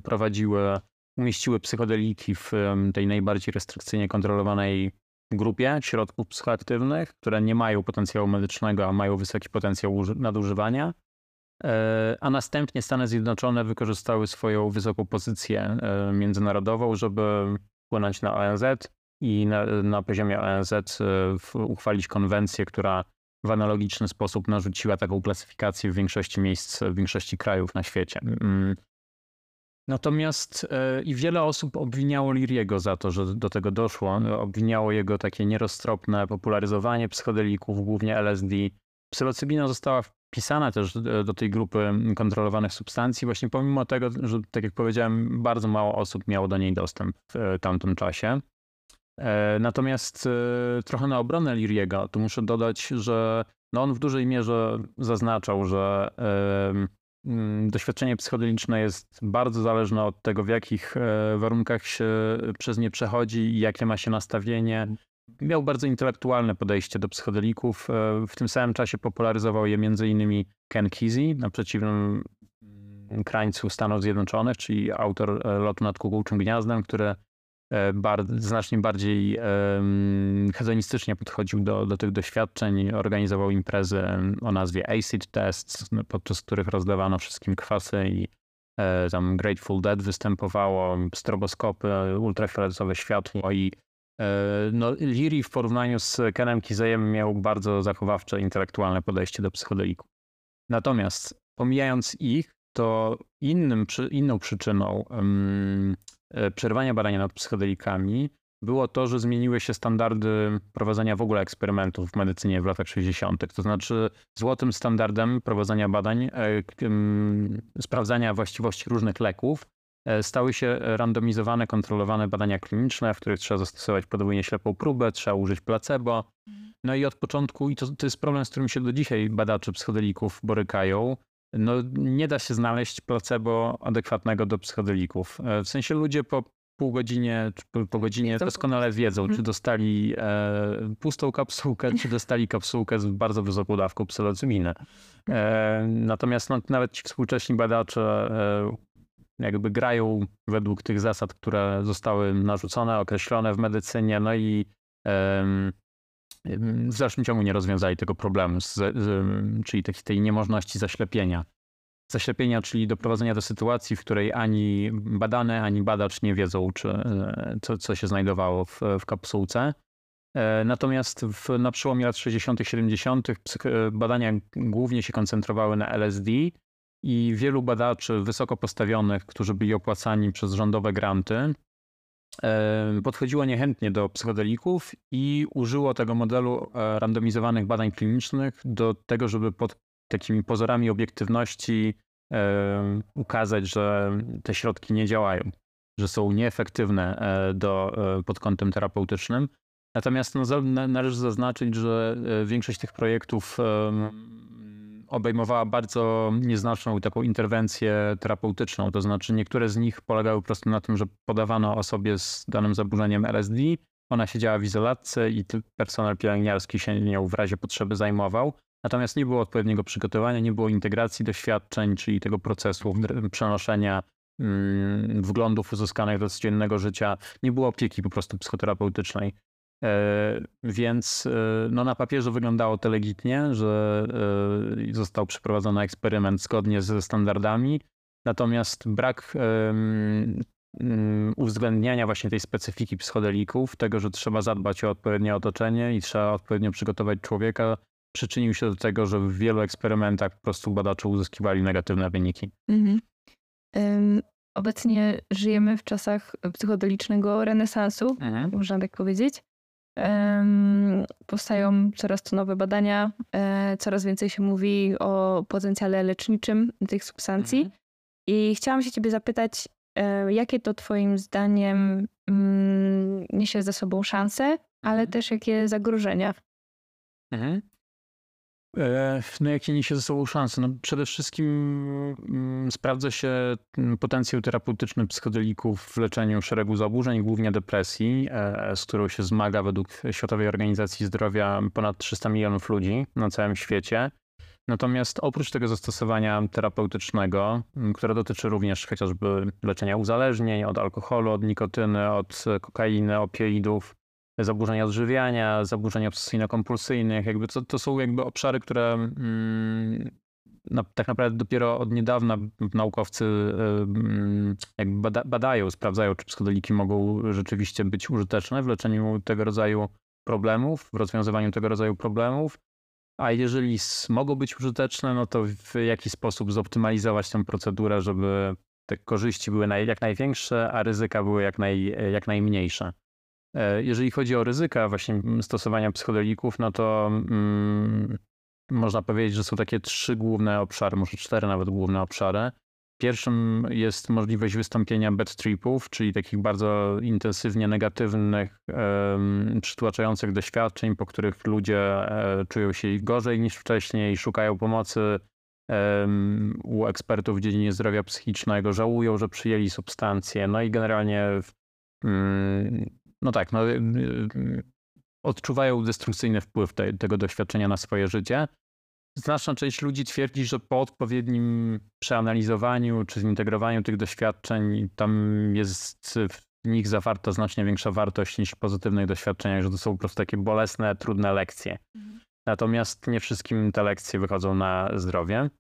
prowadziły, umieściły psychodeliki w tej najbardziej restrykcyjnie kontrolowanej grupie środków psychoaktywnych, które nie mają potencjału medycznego, a mają wysoki potencjał nadużywania. E, a następnie Stany Zjednoczone wykorzystały swoją wysoką pozycję e, międzynarodową, żeby wpłynąć na ONZ i na, na poziomie ONZ e, uchwalić konwencję, która w analogiczny sposób narzuciła taką klasyfikację w większości miejsc, w większości krajów na świecie. Mm. Natomiast e, i wiele osób obwiniało Liriego za to, że do tego doszło. Obwiniało jego takie nieroztropne popularyzowanie psychodelików, głównie LSD. Psylocybina została wpisana też do tej grupy kontrolowanych substancji, właśnie pomimo tego, że tak jak powiedziałem, bardzo mało osób miało do niej dostęp w e, tamtym czasie. E, natomiast trochę na obronę Liriego, tu muszę dodać, że no on w dużej mierze zaznaczał, że Mm, doświadczenie psychodeliczne jest bardzo zależne od tego, w jakich e, warunkach się przez nie przechodzi i jakie ma się nastawienie. Miał bardzo intelektualne podejście do psychodelików. E, w tym samym czasie popularyzował je m.in. Ken Kesey na przeciwnym mm, krańcu Stanów Zjednoczonych, czyli autor e, Lotu nad kukułczym gniazdem, który E, bar znacznie bardziej um, hedonistycznie podchodził do, do tych doświadczeń. Organizował imprezy o nazwie Acid Tests, podczas których rozdawano wszystkim kwasy i e, tam Grateful Dead występowało, stroboskopy, ultrafioletowe światło i e, no, Liri w porównaniu z Kenem Kizejem miał bardzo zachowawcze, intelektualne podejście do psychodeliku. Natomiast pomijając ich, to innym, inną przyczyną um, E, przerwania badania nad psychodelikami było to, że zmieniły się standardy prowadzenia w ogóle eksperymentów w medycynie w latach 60. To znaczy złotym standardem prowadzenia badań, e, sprawdzania właściwości różnych leków e, stały się randomizowane, kontrolowane badania kliniczne, w których trzeba zastosować podwójnie ślepą próbę, trzeba użyć placebo. No i od początku, i to, to jest problem, z którym się do dzisiaj badacze psychodelików borykają, no nie da się znaleźć placebo adekwatnego do psychodelików. E, w sensie ludzie po pół godzinie, czy po godzinie doskonale wiedzą, czy mhm. dostali e, pustą kapsułkę, czy *laughs* dostali kapsułkę z bardzo wysoką dawką psylocybiny. E, natomiast no, nawet ci współcześni badacze e, jakby grają według tych zasad, które zostały narzucone, określone w medycynie, no i w dalszym ciągu nie rozwiązali tego problemu, z, z, czyli tej, tej niemożności zaślepienia. Zaślepienia, czyli doprowadzenia do sytuacji, w której ani badane, ani badacz nie wiedzą, czy, e, co, co się znajdowało w, w kapsułce. E, natomiast w, na przełomie lat 60., 70. badania głównie się koncentrowały na LSD i wielu badaczy wysoko postawionych, którzy byli opłacani przez rządowe granty, podchodziło niechętnie do psychodelików i użyło tego modelu e, randomizowanych badań klinicznych do tego, żeby pod takimi pozorami obiektywności ukazać, że te środki nie działają, że są nieefektywne e, do, e, pod kątem terapeutycznym. Natomiast no, należy zaznaczyć, że większość tych projektów obejmowała bardzo nieznaczną taką interwencję terapeutyczną. To znaczy niektóre z nich polegały po prostu na tym, że podawano osobie z danym zaburzeniem LSD, ona siedziała w izolatce i personel pielęgniarski się nią w razie potrzeby zajmował. Natomiast nie było odpowiedniego przygotowania, nie było integracji doświadczeń, czyli tego procesu przenoszenia mm, wglądów uzyskanych do codziennego życia, nie było opieki po prostu psychoterapeutycznej. E, więc e, no, na papierze wyglądało to legitnie, że e, został przeprowadzony eksperyment zgodnie ze standardami, natomiast brak mm, uwzględniania właśnie tej specyfiki psychodelików, tego, że trzeba zadbać o odpowiednie otoczenie i trzeba odpowiednio przygotować człowieka, przyczynił się do tego, że w wielu eksperymentach po prostu badacze uzyskiwali negatywne wyniki. Mhm. Um, obecnie żyjemy w czasach psychodelicznego renesansu, mhm. można tak powiedzieć. Powstają coraz to nowe badania, e, coraz więcej się mówi o potencjale leczniczym tych substancji. Mhm. I chciałam się ciebie zapytać, e, jakie to twoim zdaniem mm, niesie ze sobą szanse, ale mhm. też jakie zagrożenia? Mhm. E, no jakie niesie ze sobą szanse? No przede wszystkim mm, sprawdza się mm, potencjał terapeutyczny psychodelików w leczeniu szeregu zaburzeń, głównie depresji, e, z którą się zmaga według Światowej Organizacji Zdrowia ponad 300 milionów ludzi na całym świecie. Natomiast oprócz tego zastosowania terapeutycznego, mm, które dotyczy również chociażby leczenia uzależnień od alkoholu, od nikotyny, od kokainy, opioidów, zaburzenia odżywiania, zaburzeń obsesyjno-kompulsyjnych. Jakby to, to są jakby obszary, które mm, na, tak naprawdę dopiero od niedawna naukowcy y, jakby bada, badają, sprawdzają, czy psychodeliki mogą rzeczywiście być użyteczne w leczeniu tego rodzaju problemów, w rozwiązywaniu tego rodzaju problemów. A jeżeli mogą być użyteczne, no to w jaki sposób zoptymalizować tę procedurę, żeby te korzyści były jak największe, a ryzyka były jak, naj, jak najmniejsze. E, jeżeli chodzi o ryzyka właśnie stosowania psychodelików, no to mm, można powiedzieć, że są takie trzy główne obszary, może cztery nawet główne obszary. Pierwszym jest możliwość wystąpienia bad tripów, czyli takich bardzo intensywnie negatywnych, um, przytłaczających doświadczeń, po których ludzie e, czują się gorzej niż wcześniej, szukają pomocy u ekspertów w dziedzinie zdrowia psychicznego, żałują, że przyjęli substancje, no i generalnie um, no tak, no, y, y, odczuwają destrukcyjny wpływ te, tego doświadczenia na swoje życie. Znaczna część ludzi twierdzi, że po odpowiednim przeanalizowaniu czy zintegrowaniu tych doświadczeń, tam jest w nich zawarta znacznie większa wartość niż w pozytywnych doświadczeniach, że to są po prostu takie bolesne, trudne lekcje. Mhm. Natomiast nie wszystkim te lekcje wychodzą na zdrowie.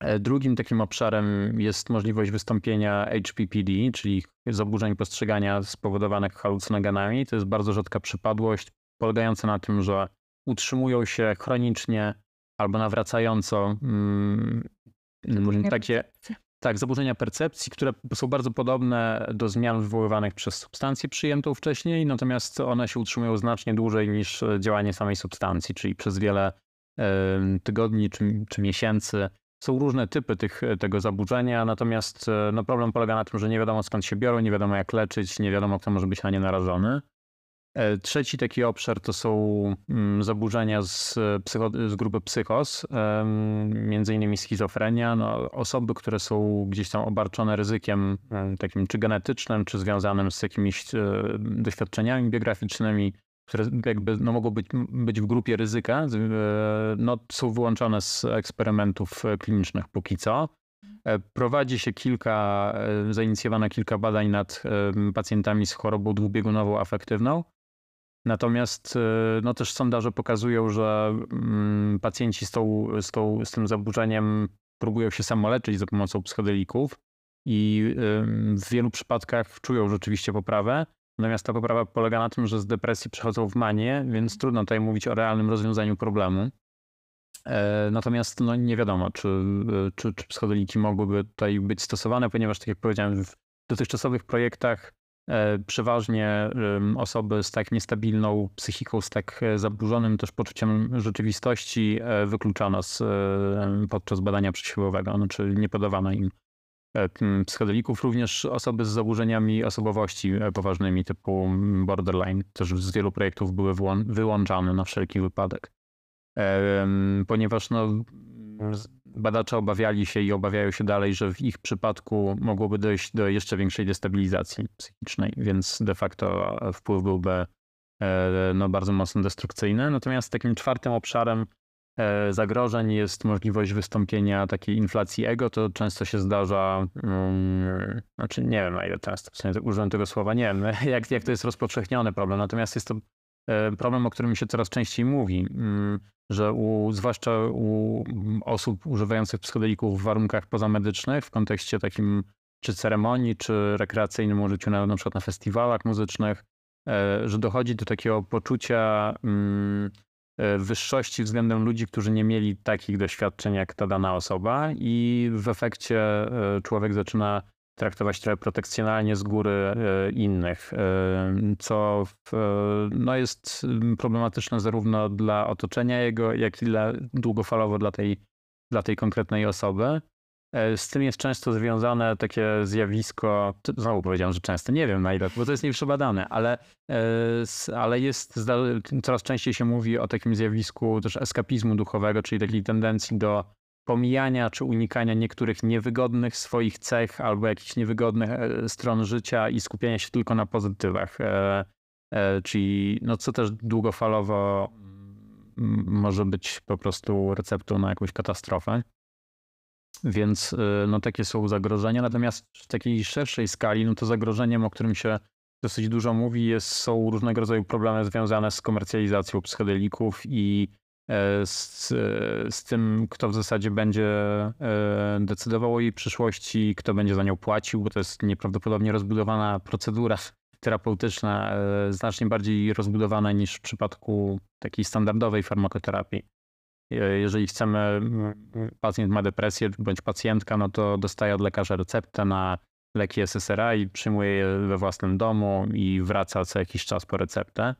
E, drugim takim obszarem jest możliwość wystąpienia HPPD, czyli zaburzeń postrzegania spowodowanych halucynogenami. To jest bardzo rzadka przypadłość, polegająca na tym, że utrzymują się chronicznie albo nawracająco mm, takie tak, zaburzenia percepcji, które są bardzo podobne do zmian wywoływanych przez substancję przyjętą wcześniej, natomiast one się utrzymują znacznie dłużej niż działanie samej substancji, czyli przez wiele tygodni czy, czy miesięcy są różne typy tych, tego zaburzenia, natomiast e, no, problem polega na tym, że nie wiadomo skąd się biorą, nie wiadomo jak leczyć, nie wiadomo kto może być na nie narażony. E, trzeci taki obszar to są mm, zaburzenia z, psycho, z grupy psychos, między innymi schizofrenia. No, osoby, które są gdzieś tam obarczone ryzykiem takim czy genetycznym, czy związanym z jakimiś e, doświadczeniami biograficznymi, które jakby no, mogą być, być w grupie ryzyka, e, no, są wyłączone z eksperymentów klinicznych póki co. E, prowadzi się kilka, e, zainicjowano kilka badań nad pacjentami z chorobą dwubiegunową afektywną. Natomiast no, też sondaże pokazują, że mm, pacjenci z, tą, z, tą, z tym zaburzeniem próbują się samoleczyć za pomocą psychodelików i w wielu przypadkach czują rzeczywiście poprawę. Natomiast ta poprawa polega na tym, że z depresji przechodzą w manię, więc trudno tutaj mówić o realnym rozwiązaniu problemu. E, natomiast no, nie wiadomo, czy, czy, czy psychodeliki mogłyby tutaj być stosowane, ponieważ, tak jak powiedziałem, w dotychczasowych projektach e, przeważnie osoby z tak niestabilną psychiką, z tak e, zaburzonym też poczuciem rzeczywistości wykluczano z, podczas badania przesiłowego, no, czyli nie podawano im E, psychodelików, również osoby z zaburzeniami osobowości e, poważnymi typu borderline, też z wielu projektów były wyłączane na wszelki wypadek. E, ponieważ no, badacze obawiali się i obawiają się dalej, że w ich przypadku mogłoby dojść do jeszcze większej destabilizacji psychicznej, więc de facto wpływ byłby no, bardzo mocno destrukcyjny. Natomiast takim czwartym obszarem E, zagrożeń jest możliwość wystąpienia takiej inflacji ego. To często się zdarza, um, znaczy nie wiem na ile często, w sensie użyłem tego słowa, nie wiem *laughs* jak, jak to jest rozpowszechniony problem, natomiast jest to e, problem, o którym się coraz częściej mówi, um, że u, zwłaszcza u osób używających psychodelików w warunkach pozamedycznych, w kontekście takim czy ceremonii, czy rekreacyjnym użyciu na, na przykład na festiwalach muzycznych, e, że dochodzi do takiego poczucia E, wyższości względem ludzi, którzy nie mieli takich doświadczeń jak ta dana osoba, i w efekcie e, człowiek zaczyna traktować trochę protekcjonalnie z góry innych, co no jest problematyczne zarówno dla otoczenia jego, jak i dla, długofalowo dla tej, dla tej konkretnej osoby. E, z tym jest często związane takie zjawisko, znowu powiedziałem, że często, nie wiem na ile, bo to jest nieprzebadane, ale, e, ale jest, coraz częściej się mówi o takim zjawisku też eskapizmu duchowego, czyli takiej tendencji do pomijania czy unikania niektórych niewygodnych swoich cech albo jakichś niewygodnych e, stron życia i skupiania się tylko na pozytywach. Czyli no co też długofalowo może być po prostu receptą na jakąś katastrofę. Więc y, no, takie są zagrożenia. Natomiast w takiej szerszej skali, no to zagrożeniem, o którym się dosyć dużo mówi, jest, są różnego rodzaju problemy związane z komercjalizacją psychodelików i e, z, z tym, kto w zasadzie będzie e, decydował o jej przyszłości, kto będzie za nią płacił, bo to jest nieprawdopodobnie rozbudowana procedura terapeutyczna, e, znacznie bardziej rozbudowana niż w przypadku takiej standardowej farmakoterapii. Jeżeli chcemy, pacjent ma depresję bądź pacjentka, no to dostaje od lekarza receptę na leki SSRA i przyjmuje je we własnym domu i wraca co jakiś czas po receptę.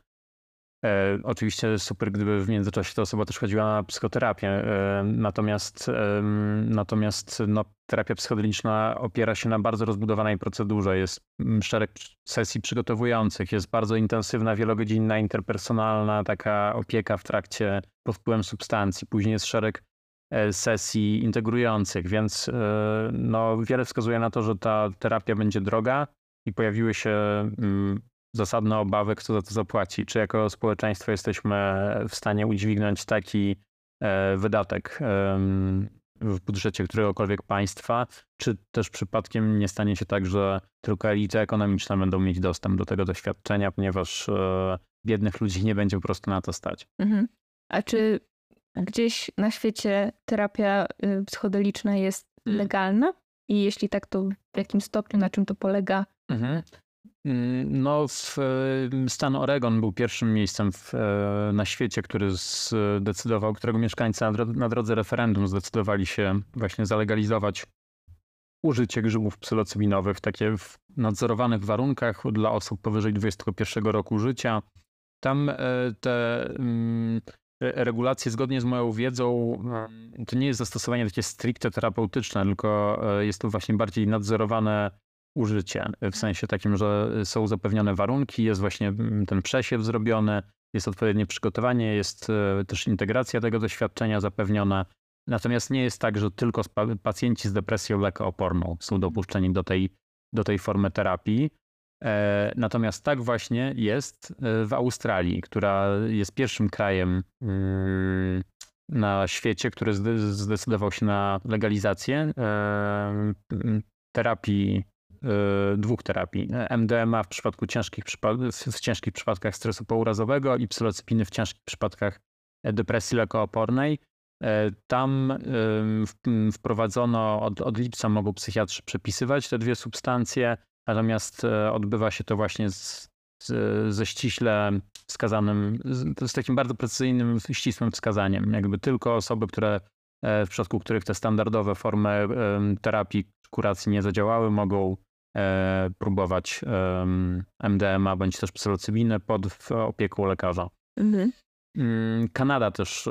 E, oczywiście super, gdyby w międzyczasie ta osoba też chodziła na psychoterapię. E, natomiast e, natomiast no, terapia psychodeliczna opiera się na bardzo rozbudowanej procedurze. Jest mm, szereg sesji przygotowujących, jest bardzo intensywna, wielogodzinna, interpersonalna taka opieka w trakcie pod wpływem substancji. Później jest szereg e, sesji integrujących, więc e, no, wiele wskazuje na to, że ta terapia będzie droga i pojawiły się mm, zasadne obawy, kto za to zapłaci. Czy jako społeczeństwo jesteśmy w stanie udźwignąć taki e, wydatek w budżecie któregokolwiek państwa, czy też przypadkiem nie stanie się tak, że tylko elity ekonomiczne będą mieć dostęp do tego doświadczenia, ponieważ biednych ludzi nie będzie po prostu na to stać. Mhm. A czy gdzieś na świecie terapia y, psychodeliczna jest hmm. legalna? I jeśli tak, to w jakim stopniu, na czym to polega? Mhm. Mm, no, w, stan Oregon był pierwszym miejscem w, y, na świecie, który zdecydował, którego mieszkańcy na, drodze referendum zdecydowali się właśnie zalegalizować użycie grzybów psylocybinowych, takie w nadzorowanych warunkach dla osób powyżej 21 roku życia. Tam te mm, regulacje zgodnie z moją wiedzą to nie jest zastosowanie takie stricte terapeutyczne, tylko e, jest to właśnie bardziej nadzorowane użycie. W sensie takim, że są zapewnione warunki, jest właśnie mm, ten przesiew zrobiony, jest odpowiednie przygotowanie, jest e, też integracja tego doświadczenia zapewniona. Natomiast nie jest tak, że tylko pacjenci z depresją lekooporną są dopuszczeni do tej, do tej formy terapii. E, natomiast tak właśnie jest e, w Australii, która jest pierwszym krajem mm, na świecie, który zdecydował się na legalizację terapii, dwóch terapii. MDMA w przypadku ciężkich, w ciężkich przypadkach stresu pourazowego i psylocypiny w ciężkich przypadkach depresji lekoopornej. Tam wprowadzono, od, od lipca mogą psychiatrzy przepisywać te dwie substancje. Natomiast e, odbywa się to właśnie z, z, ze ściśle wskazanym, z, z takim bardzo precyzyjnym, ścisłym wskazaniem. Jakby tylko osoby, które e, w przypadku których te standardowe formy terapii, kuracji nie zadziałały, mogą e, próbować MDMA bądź też psylocybinę pod opieką lekarza. Mhm. Mm, Kanada też,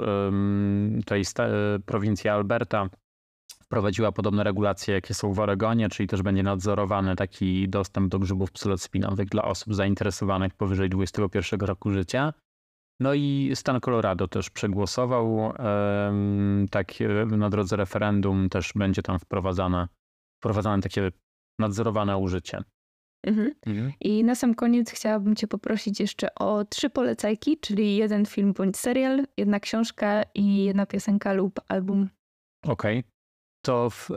tutaj prowincja Alberta, wprowadziła podobne regulacje, jakie są w Oregonie, czyli też będzie nadzorowany taki dostęp do grzybów psylocybinowych dla osób zainteresowanych powyżej 21 roku życia. No i stan Colorado też przegłosował tak na drodze referendum też będzie tam wprowadzane, wprowadzane takie nadzorowane użycie. Mhm. Mhm. I na sam koniec chciałabym Cię poprosić jeszcze o trzy polecajki, czyli jeden film bądź serial, jedna książka i jedna piosenka lub album. Okej. Okay to w,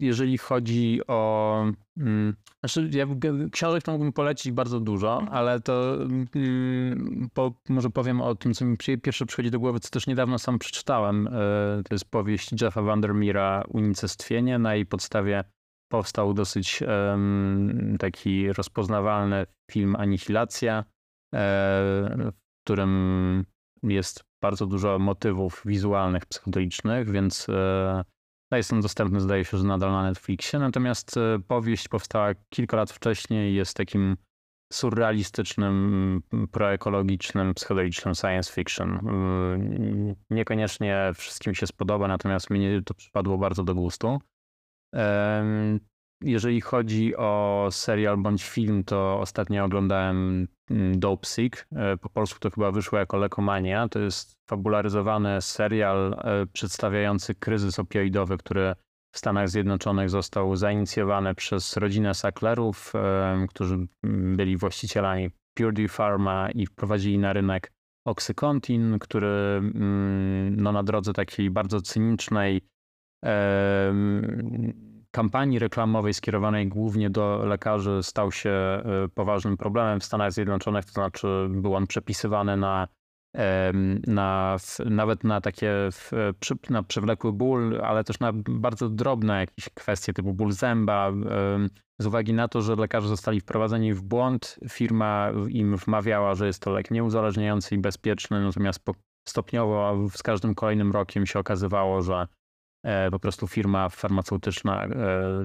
jeżeli chodzi o. Mm, znaczy, ja książek to mógłbym polecić bardzo dużo, ale to mm, po, może powiem o tym, co mi pierwsze przychodzi do głowy, co też niedawno sam przeczytałem. E, to jest powieść Jeffa Vandermeera Unicestwienie. Na jej podstawie powstał dosyć taki rozpoznawalny film Anihilacja, e, w którym jest bardzo dużo motywów wizualnych, psychodelicznych, więc e, jest on dostępny, zdaje się, że nadal na Netflixie. Natomiast e, powieść powstała kilka lat wcześniej jest takim surrealistycznym, proekologicznym, psychodelicznym science fiction. E, niekoniecznie wszystkim się spodoba, natomiast mnie to przypadło bardzo do gustu. Jeżeli chodzi o serial bądź film, to ostatnio oglądałem mm, Dope Sick. E, po polsku to chyba wyszło jako Lekomania. To jest fabularyzowany serial e, przedstawiający kryzys opioidowy, który w Stanach Zjednoczonych został zainicjowany przez rodzinę Sacklerów, e, którzy byli właścicielami Purdue Pharma i wprowadzili na rynek Oxycontin, który mm, no, na drodze takiej bardzo cynicznej kampanii reklamowej skierowanej głównie do lekarzy stał się e, poważnym problemem w Stanach Zjednoczonych, to znaczy był on przepisywany na, na nawet na takie na przewlekły ból, ale też na bardzo drobne jakieś kwestie typu ból zęba. Z uwagi na to, że lekarze zostali wprowadzeni w błąd, firma im wmawiała, że jest to lek nieuzależniający i bezpieczny, natomiast stopniowo z każdym kolejnym rokiem się okazywało, że E, po prostu firma farmaceutyczna e,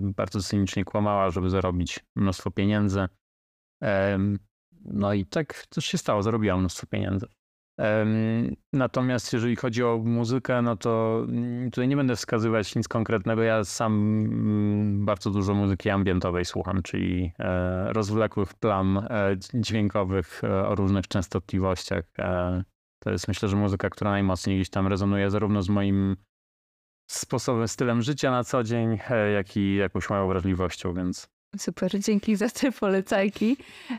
bardzo cynicznie kłamała, żeby zarobić mnóstwo pieniędzy. No i tak też się stało, zarobiła mnóstwo pieniędzy. Natomiast jeżeli chodzi o muzykę, no to mm, tutaj nie będę wskazywać nic konkretnego. Ja sam mm, bardzo dużo muzyki ambientowej słucham, czyli e, rozwlekłych plam dźwiękowych o różnych częstotliwościach. To jest myślę, że muzyka, która najmocniej gdzieś tam rezonuje zarówno z moim sposobem, stylem życia na co dzień, e, jak i jakąś małą wrażliwością, więc... Super, dzięki za te polecajki.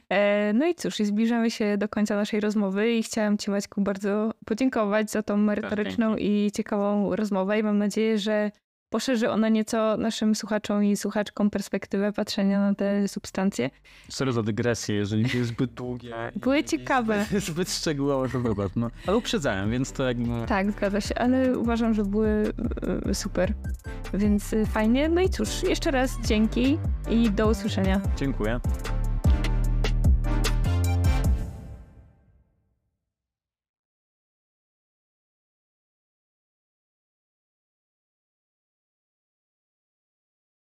E, no i cóż, zbliżamy się do końca naszej rozmowy i chciałam Ci Maćku bardzo podziękować za tą merytoryczną i ciekawą rozmowę i mam nadzieję, że poszerzy ona nieco naszym słuchaczom i słuchaczkom perspektywę patrzenia na te substancje. Sorry za dygresję, jeżeli jest zbyt długie. Były ciekawe. *laughs* Zbyt szczegółowe to wybacz. No. Ale uprzedzałem, więc to jakby... Tak, zgadza się, ale uważam, że były e, super. Więc e, fajnie. No i cóż, jeszcze raz dzięki i do usłyszenia. Dziękuję.